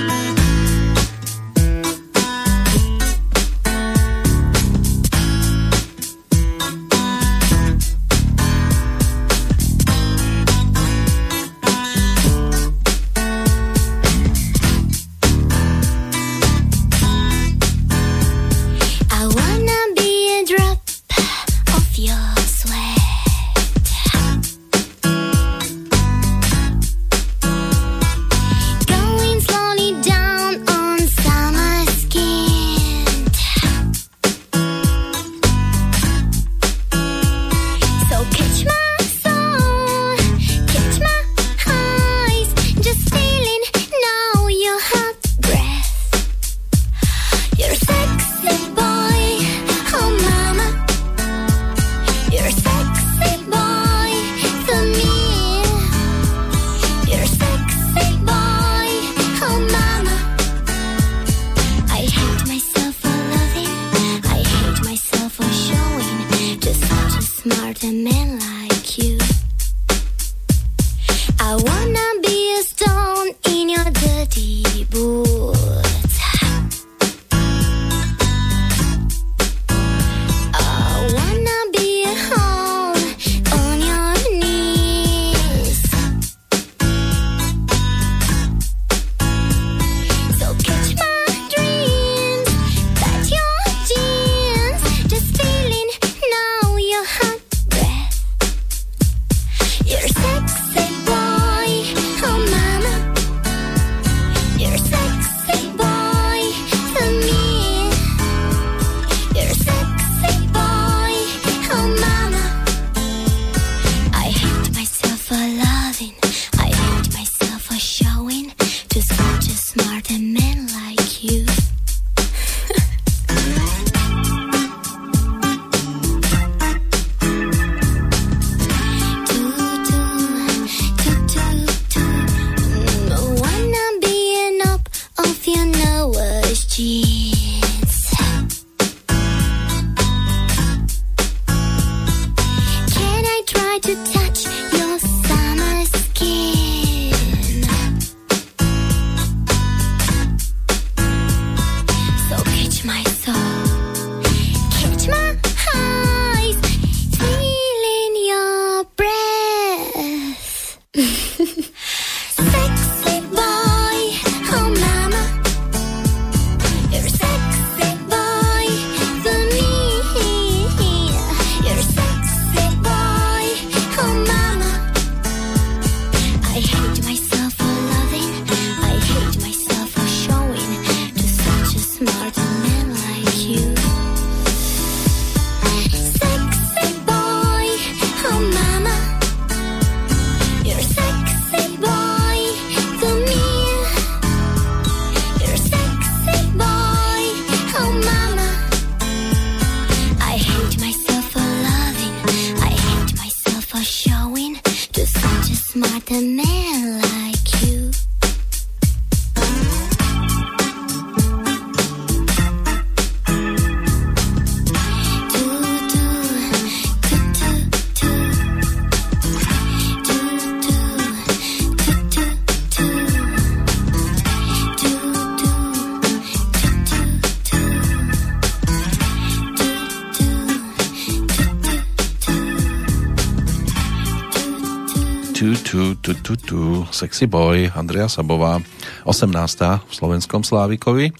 tu, tu, tu, tu, Sexy Boy, Andrea Sabová, 18. v slovenskom Slávikovi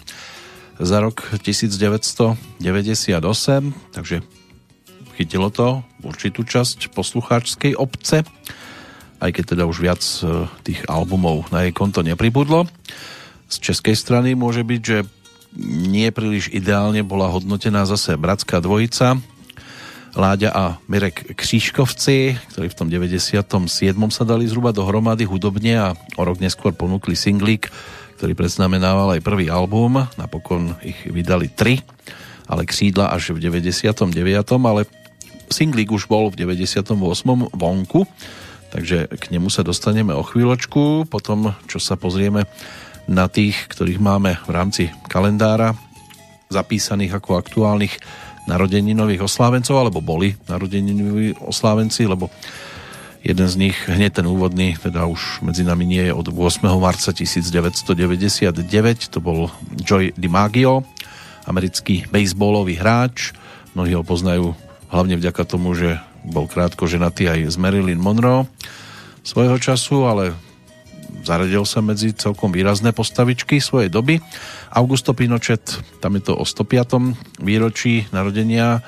za rok 1998, takže chytilo to určitú časť poslucháčskej obce, aj keď teda už viac e, tých albumov na jej konto nepribudlo. Z českej strany môže byť, že nie príliš ideálne bola hodnotená zase Bratská dvojica, Láďa a Mirek Křížkovci, ktorí v tom 97. sa dali zhruba dohromady hudobne a o rok neskôr ponúkli singlík, ktorý predznamenával aj prvý album. Napokon ich vydali tri, ale křídla až v 99. ale singlík už bol v 98. vonku, takže k nemu sa dostaneme o chvíľočku, potom čo sa pozrieme na tých, ktorých máme v rámci kalendára zapísaných ako aktuálnych narodeninových oslávencov, alebo boli narodeninoví oslávenci, lebo jeden z nich, hneď ten úvodný, teda už medzi nami nie je od 8. marca 1999, to bol Joy DiMaggio, americký baseballový hráč. Mnohí ho poznajú hlavne vďaka tomu, že bol krátko ženatý aj s Marilyn Monroe svojho času, ale zaradil sa medzi celkom výrazné postavičky svojej doby. Augusto Pinochet, tam je to o 105. výročí narodenia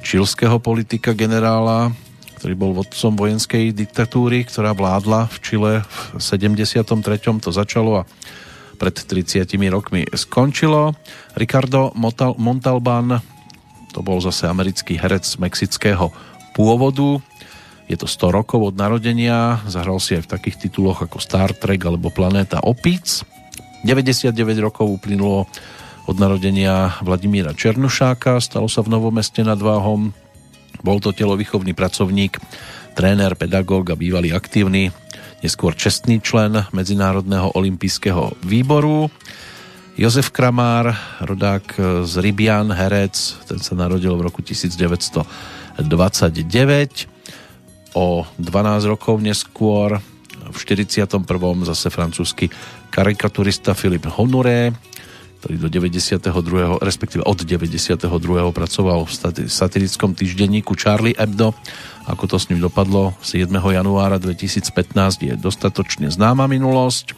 čilského politika generála, ktorý bol vodcom vojenskej diktatúry, ktorá vládla v Čile v 73. to začalo a pred 30 rokmi skončilo. Ricardo Montalban, to bol zase americký herec mexického pôvodu, je to 100 rokov od narodenia, zahral si aj v takých tituloch ako Star Trek alebo Planéta opíc. 99 rokov uplynulo od narodenia Vladimíra Černušáka, stalo sa v Novom meste nad Váhom. Bol to telovýchovný pracovník, tréner, pedagóg a bývalý aktívny, neskôr čestný člen Medzinárodného olympijského výboru. Jozef Kramár, rodák z Rybian, herec, ten sa narodil v roku 1929 o 12 rokov neskôr v 41. zase francúzsky karikaturista Filip Honoré, ktorý do 92. respektíve od 92. pracoval v satirickom týždenníku Charlie Hebdo. Ako to s ním dopadlo 7. januára 2015 je dostatočne známa minulosť.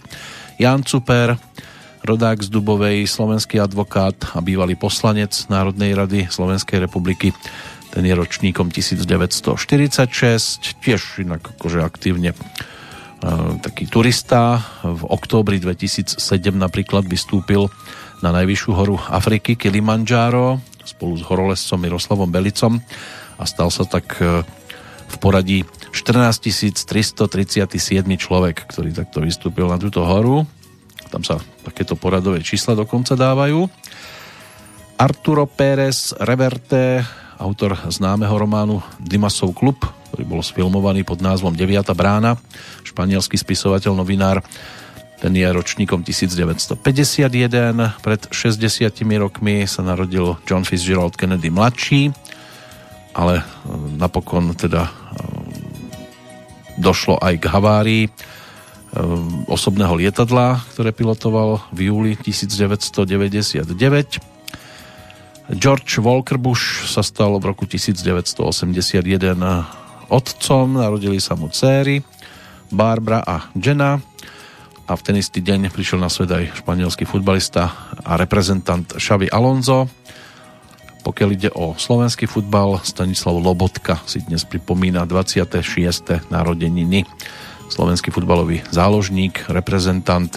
Jan Cuper, rodák z Dubovej, slovenský advokát a bývalý poslanec Národnej rady Slovenskej republiky ten je ročníkom 1946, tiež inak akože aktívne e, taký turista. V októbri 2007 napríklad vystúpil na najvyššiu horu Afriky Kilimanjaro spolu s horolescom Miroslavom Belicom a stal sa tak e, v poradí 14 337 človek, ktorý takto vystúpil na túto horu. Tam sa takéto poradové čísla dokonca dávajú. Arturo Pérez Reverte autor známeho románu Dimasov klub, ktorý bol sfilmovaný pod názvom Deviata brána, španielský spisovateľ, novinár, ten je ročníkom 1951. Pred 60 rokmi sa narodil John Fitzgerald Kennedy mladší, ale e, napokon teda e, došlo aj k havárii e, osobného lietadla, ktoré pilotoval v júli 1999 George Walker Bush sa stal v roku 1981 otcom, narodili sa mu céry Barbara a Jenna a v ten istý deň prišiel na svet aj španielský futbalista a reprezentant Xavi Alonso. Pokiaľ ide o slovenský futbal, Stanislav Lobotka si dnes pripomína 26. narodeniny. Slovenský futbalový záložník, reprezentant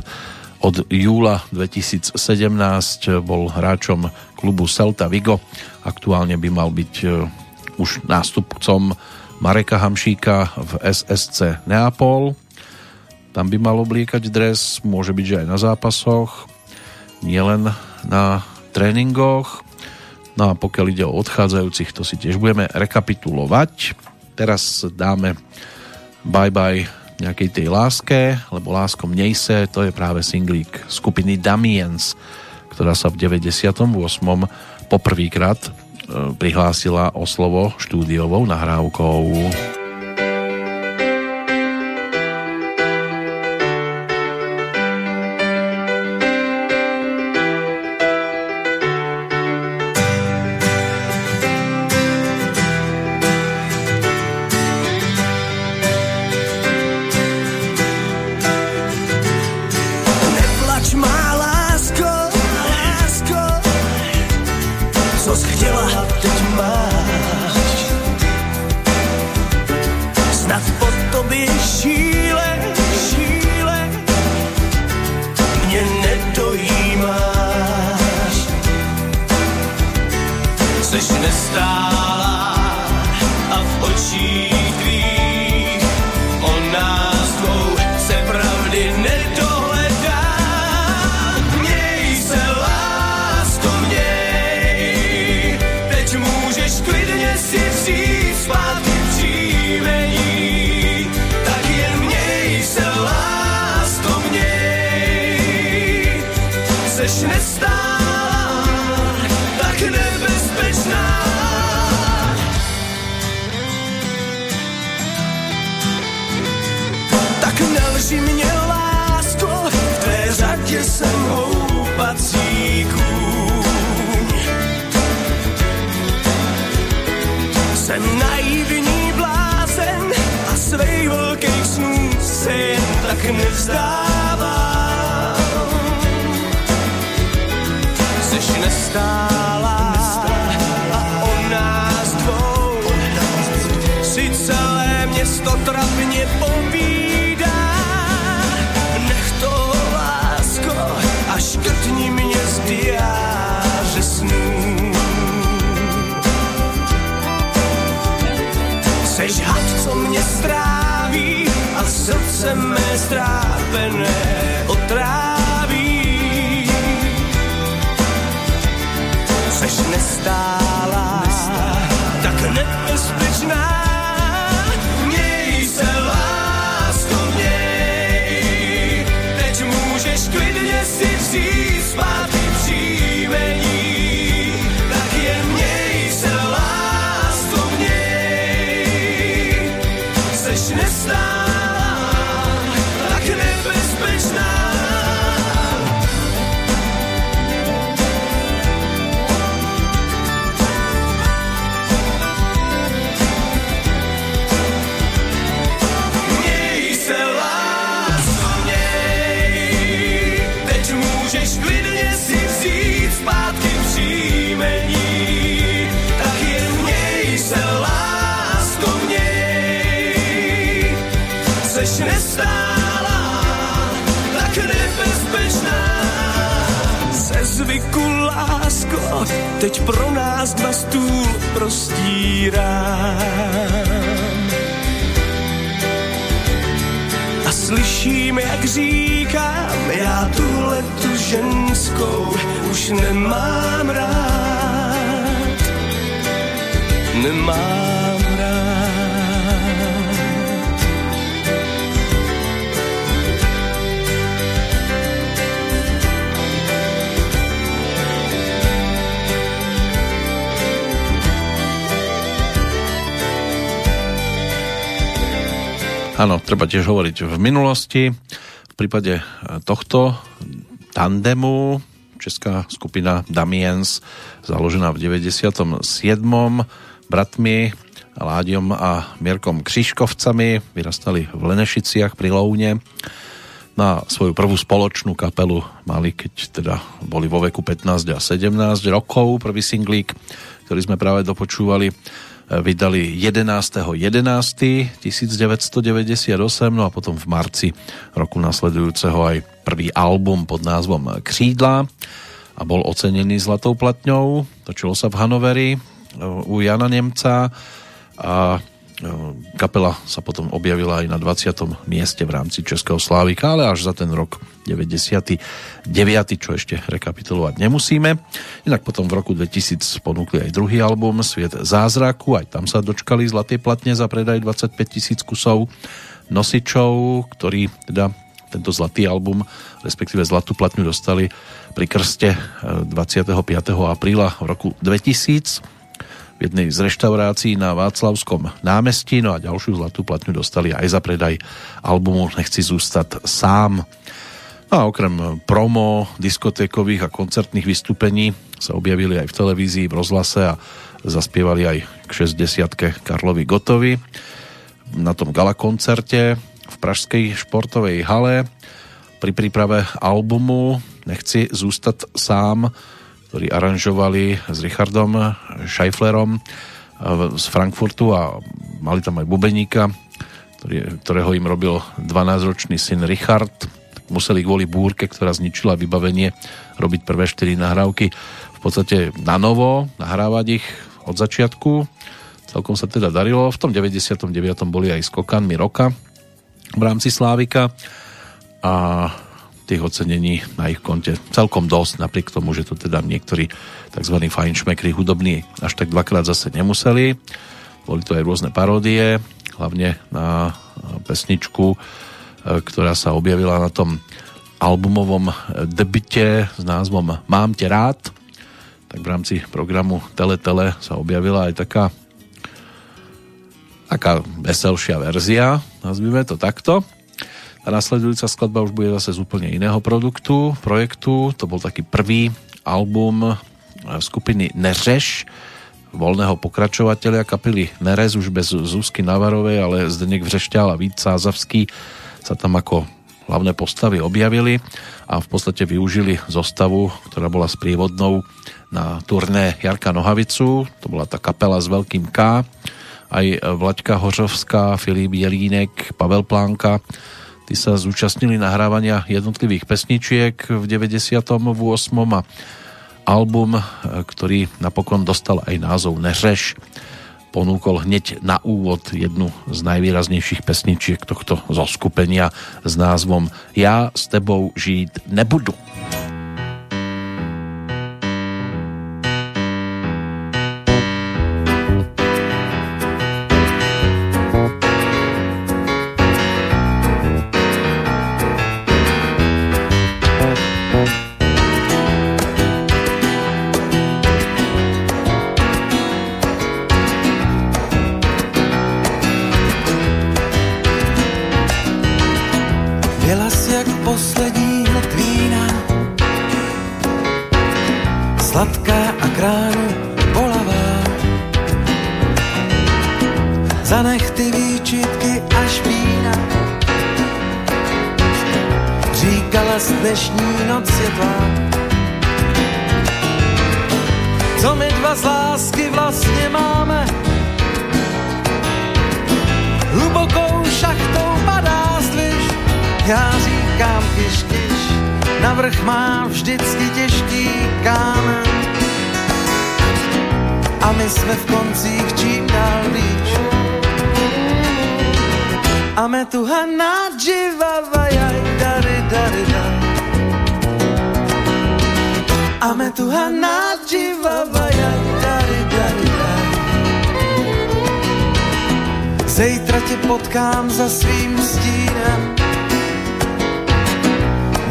od júla 2017 bol hráčom klubu Celta Vigo. Aktuálne by mal byť e, už nástupcom Mareka Hamšíka v SSC Neapol. Tam by mal obliekať dres, môže byť, že aj na zápasoch, nielen na tréningoch. No a pokiaľ ide o odchádzajúcich, to si tiež budeme rekapitulovať. teraz dáme bye bye nejakej tej láske, lebo lásko mnejse, to je práve singlík skupiny Damiens, ktorá sa v 98. poprvýkrát e, prihlásila o slovo štúdiovou nahrávkou. Teď pro nás dva stůl prostírám. A slyším, jak říkám, já tuhle tu ženskou už nemám rád. Nemám Áno, treba tiež hovoriť v minulosti. V prípade e, tohto tandemu česká skupina Damiens, založená v 97. bratmi Ládiom a Mierkom Křiškovcami, vyrastali v Lenešiciach pri Loune. Na svoju prvú spoločnú kapelu mali, keď teda boli vo veku 15 a 17 rokov, prvý singlík, ktorý sme práve dopočúvali vydali 11.11.1998 no a potom v marci roku nasledujúceho aj prvý album pod názvom Křídla a bol ocenený zlatou platňou. Točilo sa v Hanoveri u Jana Nemca a kapela sa potom objavila aj na 20. mieste v rámci Českého Slávika, ale až za ten rok 99. čo ešte rekapitulovať nemusíme. Inak potom v roku 2000 ponúkli aj druhý album Sviet zázraku, aj tam sa dočkali zlatej platne za predaj 25 tisíc kusov nosičov, ktorí teda tento zlatý album, respektíve zlatú platňu dostali pri krste 25. apríla v roku 2000 v jednej z reštaurácií na Václavskom námestí, no a ďalšiu zlatú platňu dostali aj za predaj albumu Nechci zústať sám. No a okrem promo, diskotékových a koncertných vystúpení sa objavili aj v televízii, v rozhlase a zaspievali aj k 60 Karlovi Gotovi na tom gala koncerte v Pražskej športovej hale pri príprave albumu Nechci zústať sám ktorí aranžovali s Richardom Scheiflerom z Frankfurtu a mali tam aj bubeníka, ktorý, ktorého im robil 12-ročný syn Richard. Museli kvôli búrke, ktorá zničila vybavenie, robiť prvé 4 nahrávky v podstate na novo, nahrávať ich od začiatku. Celkom sa teda darilo. V tom 99. boli aj skokanmi roka v rámci Slávika a tých ocenení na ich konte celkom dosť, napriek tomu, že to teda niektorí tzv. fajnšmekri hudobní až tak dvakrát zase nemuseli. Boli to aj rôzne paródie, hlavne na pesničku, e, ktorá sa objavila na tom albumovom debite s názvom Mám te rád. Tak v rámci programu Tele Tele sa objavila aj taká taká veselšia verzia, nazvime to takto. A nasledujúca skladba už bude zase z úplne iného produktu, projektu. To bol taký prvý album e, skupiny Neřeš, voľného pokračovateľa kapely Nerez už bez Zuzky Navarovej, ale Zdeněk Vřešťál a Vít Sázavský sa tam ako hlavné postavy objavili a v podstate využili zostavu, ktorá bola sprievodnou na turné Jarka Nohavicu, to bola tá kapela s veľkým K, aj Vlaďka Hořovská, Filip Jelínek, Pavel Plánka, Tí sa zúčastnili nahrávania jednotlivých pesničiek v 98. a album, ktorý napokon dostal aj názov Neřeš, ponúkol hneď na úvod jednu z najvýraznejších pesničiek tohto zoskupenia s názvom Ja s tebou žít nebudu.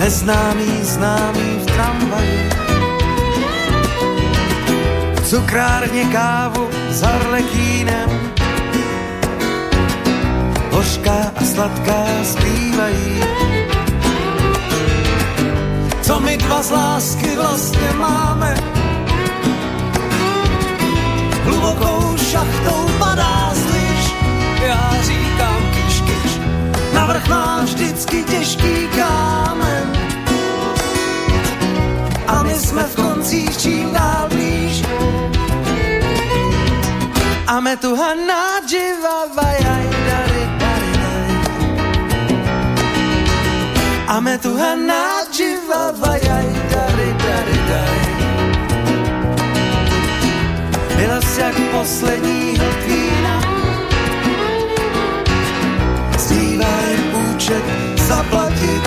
neznámý známý v tramvaji. V cukrárně kávu s arlekínem, hořká a sladká zpívají. Co my dva z lásky vlastně máme, hlubokou šachtou padá z liš. Já říkám kiš, kiš, navrch nám vždycky těžký kámen my jsme v koncích čím dál blíž. A metuha nádživava jaj, dary, dary, dary. A metuha nádživava jaj, dary, dary, dary. Byla jsi jak poslední hltvína. Zdívá jen účet zaplatit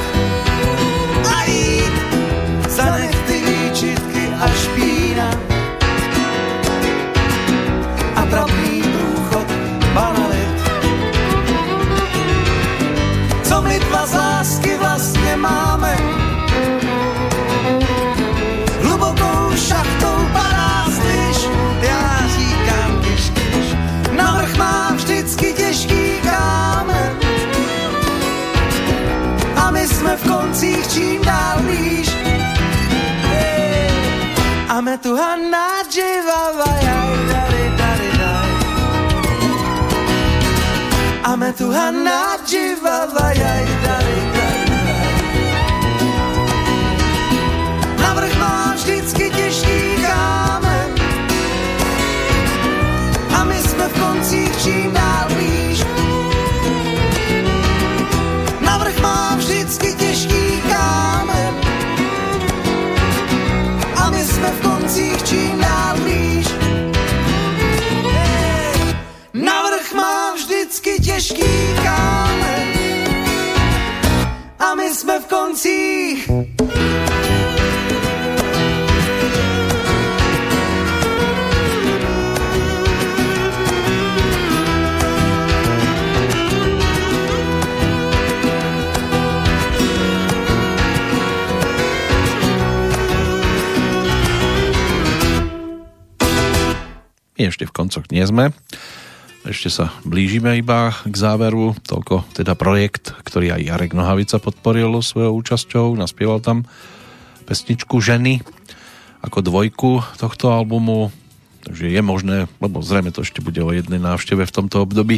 v koncích čím dál blíž. A me tu Hanna dživa, jaj, dali, dali, daj. A me tu Hanna dživa, jaj, dali, dali, daj. Navrch má vždycky těžký kámen a my jsme v koncích čím těžký kámen a my jsme v koncích ešte v koncoch nie sme. Ešte sa blížime iba k záveru. Toľko teda projekt, ktorý aj Jarek Nohavica podporil svojou účasťou. Naspieval tam pesničku Ženy ako dvojku tohto albumu. Takže je možné, lebo zrejme to ešte bude o jednej návšteve v tomto období,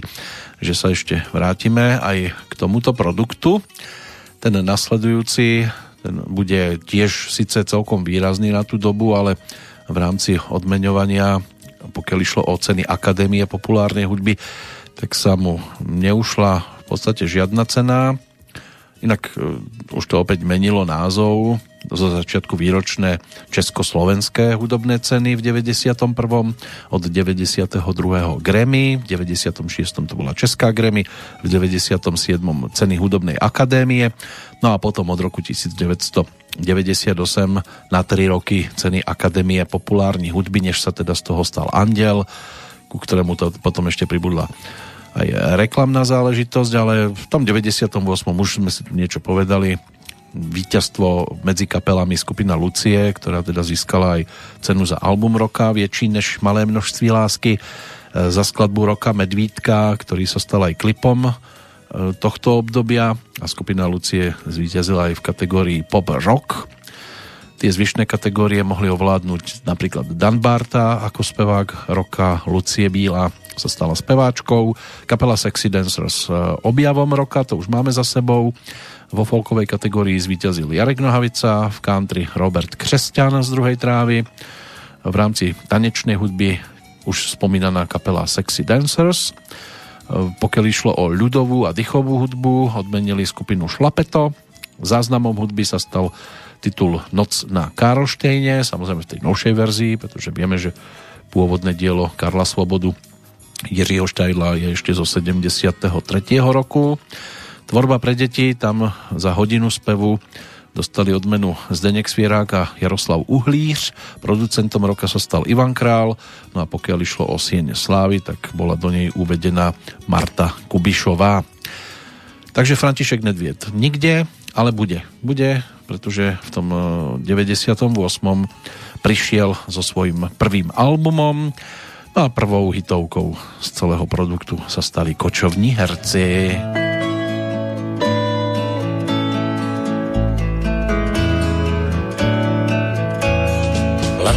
že sa ešte vrátime aj k tomuto produktu. Ten nasledujúci ten bude tiež síce celkom výrazný na tú dobu, ale v rámci odmeňovania pokiaľ išlo o ceny Akadémie populárnej hudby, tak sa mu neušla v podstate žiadna cena. Inak e, už to opäť menilo názov zo začiatku výročné československé hudobné ceny v 91. od 92. Grammy, v 96. to bola Česká Grammy, v 97. ceny hudobnej akadémie, no a potom od roku 1998 na 3 roky ceny Akadémie populárnej hudby, než sa teda z toho stal Andel, ku ktorému to potom ešte pribudla aj reklamná záležitosť, ale v tom 98. už sme si niečo povedali, víťazstvo medzi kapelami skupina Lucie, ktorá teda získala aj cenu za album roka, väčší než Malé množství lásky, e, za skladbu roka Medvídka, ktorý sa stal aj klipom e, tohto obdobia a skupina Lucie zvíťazila aj v kategórii Pop Rock. Tie zvyšné kategórie mohli ovládnuť napríklad Dan Barta ako spevák roka, Lucie Bíla sa stala speváčkou, kapela Sexy Dancers e, objavom roka, to už máme za sebou, vo folkovej kategórii zvíťazil Jarek Nohavica, v country Robert Křesťan z druhej trávy. V rámci tanečnej hudby už spomínaná kapela Sexy Dancers. Pokiaľ išlo o ľudovú a dychovú hudbu, odmenili skupinu Šlapeto. Záznamom hudby sa stal titul Noc na Karlštejne, samozrejme v tej novšej verzii, pretože vieme, že pôvodné dielo Karla Svobodu Jiřího Štajla je ešte zo 73. roku. Tvorba pre deti, tam za hodinu spevu dostali odmenu Zdenek Svierák a Jaroslav Uhlíř. Producentom roka sa stal Ivan Král. No a pokiaľ išlo o Sieň Slávy, tak bola do nej uvedená Marta Kubišová. Takže František Nedviet nikde, ale bude. Bude, pretože v tom 98. Eh, prišiel so svojím prvým albumom no a prvou hitovkou z celého produktu sa stali kočovní herci.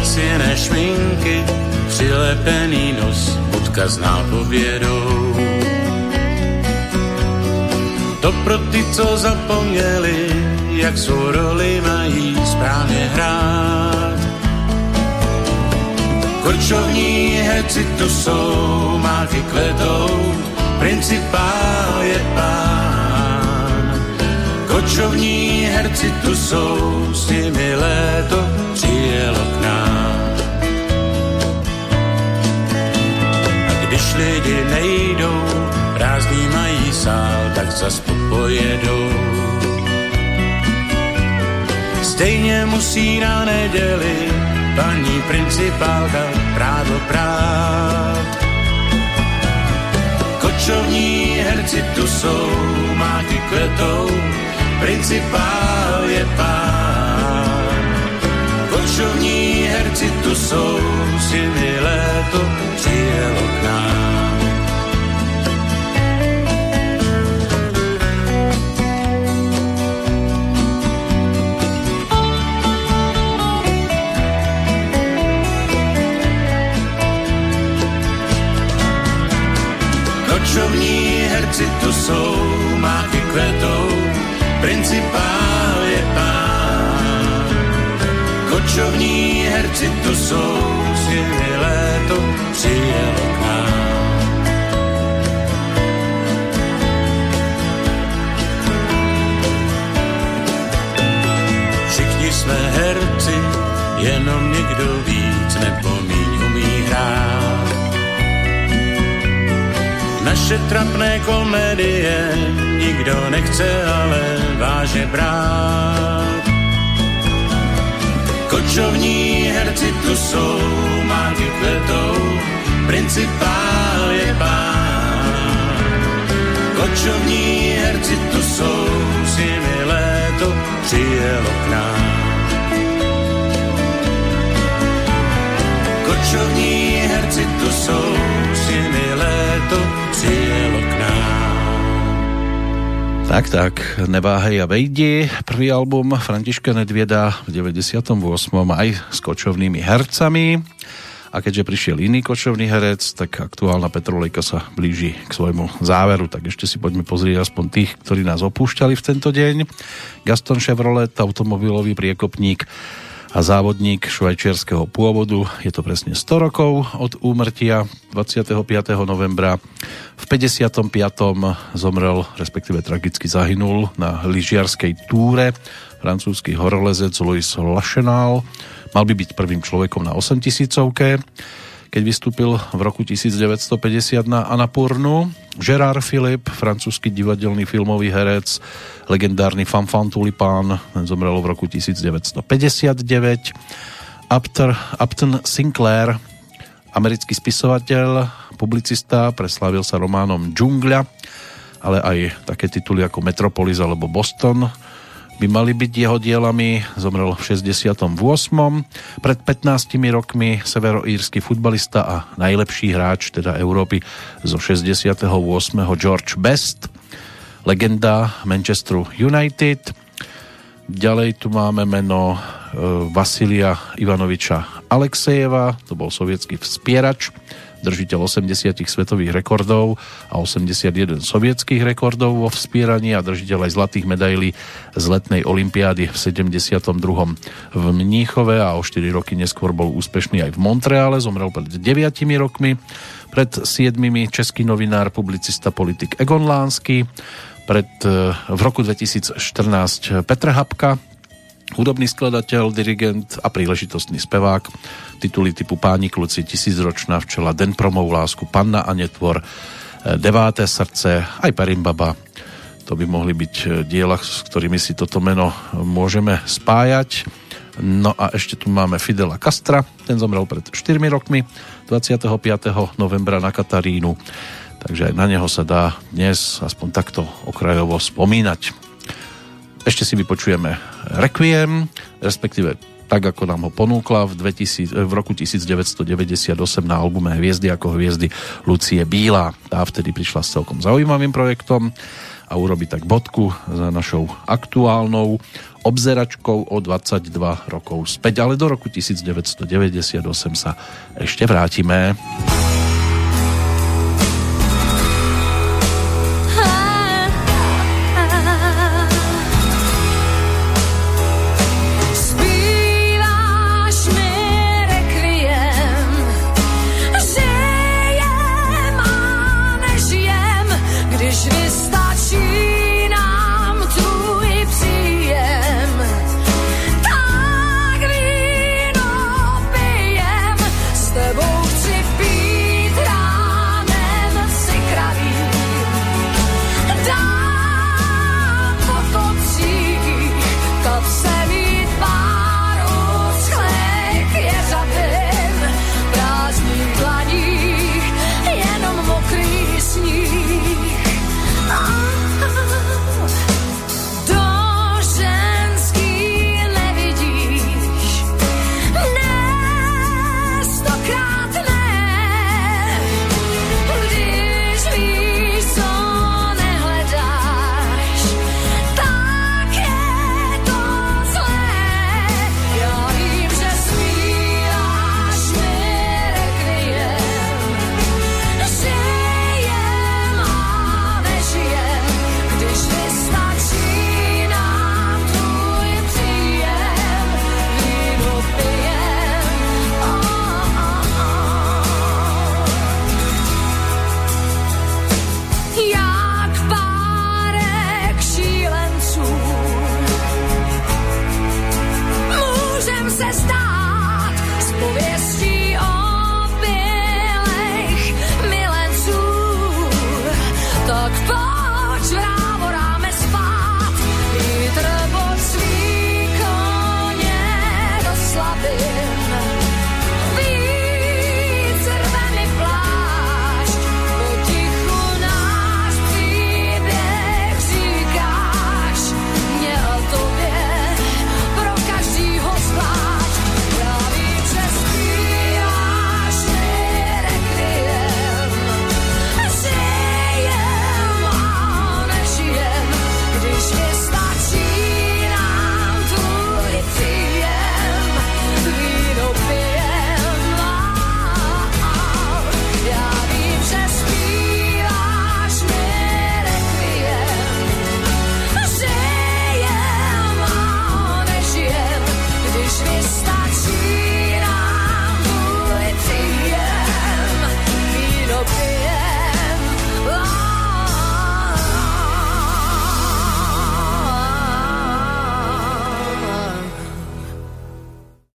Laciné šminky, přilepený nos, odkaz nápovědou. To pro ty, co zapomněli, jak svou roli mají správně hrát. Korčovní herci tu jsou, máky kvetou, principál je pán. Kočovní herci tu jsou, s nimi léto přijelo k nám. A když lidi nejdou, prázdný mají sál, tak zas pojedou. Stejně musí na neděli paní principálka právo prát. Kočovní herci tu jsou, máky kvetou, principál je pán duševní herci tu jsou, si mi léto přijelo k nám. Nočovní herci tu jsou, máty kvetou, principál je pán Kočovní herci tu jsou, s nimi léto přijelo k nám. Všichni jsme herci, jenom někdo víc nebo míň umí hrát. Naše trapné komedie nikdo nechce ale vážně brát. Kočovní herci tu jsou, máky kvetou, principál je pán. Kočovní herci tu jsou, s nimi léto přijelo k nám. Kočovní herci tu jsou, s nimi léto přijelo k nám. Tak, tak, Neváhej a vejdi. Prvý album Františka Nedvieda v 98. aj s kočovnými hercami. A keďže prišiel iný kočovný herec, tak aktuálna Petrolejka sa blíži k svojmu záveru. Tak ešte si poďme pozrieť aspoň tých, ktorí nás opúšťali v tento deň. Gaston Chevrolet, automobilový priekopník a závodník švajčiarského pôvodu. Je to presne 100 rokov od úmrtia 25. novembra. V 55. zomrel, respektíve tragicky zahynul na lyžiarskej túre francúzsky horolezec Louis Lachenal. Mal by byť prvým človekom na 8000 keď vystúpil v roku 1950 na Anapurnu. Gerard Philippe, francúzsky divadelný filmový herec, legendárny Fanfan Tulipán, ten zomrel v roku 1959. Upton, Upton Sinclair, americký spisovateľ, publicista, preslávil sa románom Džungľa, ale aj také tituly ako Metropolis alebo Boston by mali byť jeho dielami. Zomrel v 68. Pred 15 rokmi severoírsky futbalista a najlepší hráč teda Európy zo 68. George Best, legenda Manchesteru United. Ďalej tu máme meno e, Vasilia Ivanoviča Alexejeva, to bol sovietský vspierač, držiteľ 80 svetových rekordov a 81 sovietských rekordov vo vspieraní a držiteľ aj zlatých medailí z letnej olympiády v 72. v Mníchove a o 4 roky neskôr bol úspešný aj v Montreale, zomrel pred 9 rokmi. Pred 7 český novinár, publicista, politik Egon Lánsky, pred, e, v roku 2014 Petr Hapka, hudobný skladateľ, dirigent a príležitostný spevák. Tituly typu Páni kluci, Tisícročná včela, Den promov lásku, Panna a netvor, e, Deváté srdce, aj Perimbaba. To by mohli byť e, diela, s ktorými si toto meno môžeme spájať. No a ešte tu máme Fidela Castra, ten zomrel pred 4 rokmi, 25. novembra na Katarínu. Takže aj na neho sa dá dnes aspoň takto okrajovo spomínať. Ešte si vypočujeme Requiem, respektíve tak, ako nám ho ponúkla v, 2000, v roku 1998 na albume Hviezdy ako hviezdy Lucie Bílá. Tá vtedy prišla s celkom zaujímavým projektom a urobi tak bodku za našou aktuálnou obzeračkou o 22 rokov späť, ale do roku 1998 sa ešte vrátime.